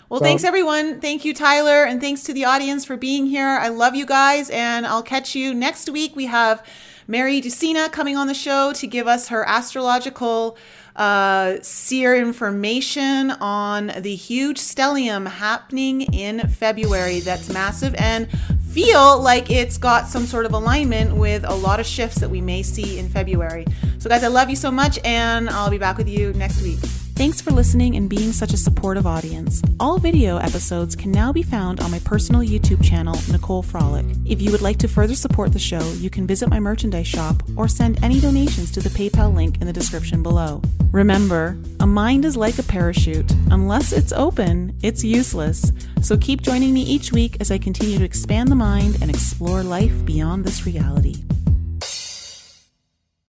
Well, so, thanks everyone. Thank you, Tyler, and thanks to the audience for being here. I love you guys, and I'll catch you next week. We have Mary Ducina coming on the show to give us her astrological uh, seer information on the huge stellium happening in February. That's massive and feel like it's got some sort of alignment with a lot of shifts that we may see in February. So, guys, I love you so much, and I'll be back with you next week. Thanks for listening and being such a supportive audience. All video episodes can now be found on my personal YouTube channel, Nicole Frolick. If you would like to further support the show, you can visit my merchandise shop or send any donations to the PayPal link in the description below. Remember, a mind is like a parachute. Unless it's open, it's useless. So keep joining me each week as I continue to expand the mind and explore life beyond this reality.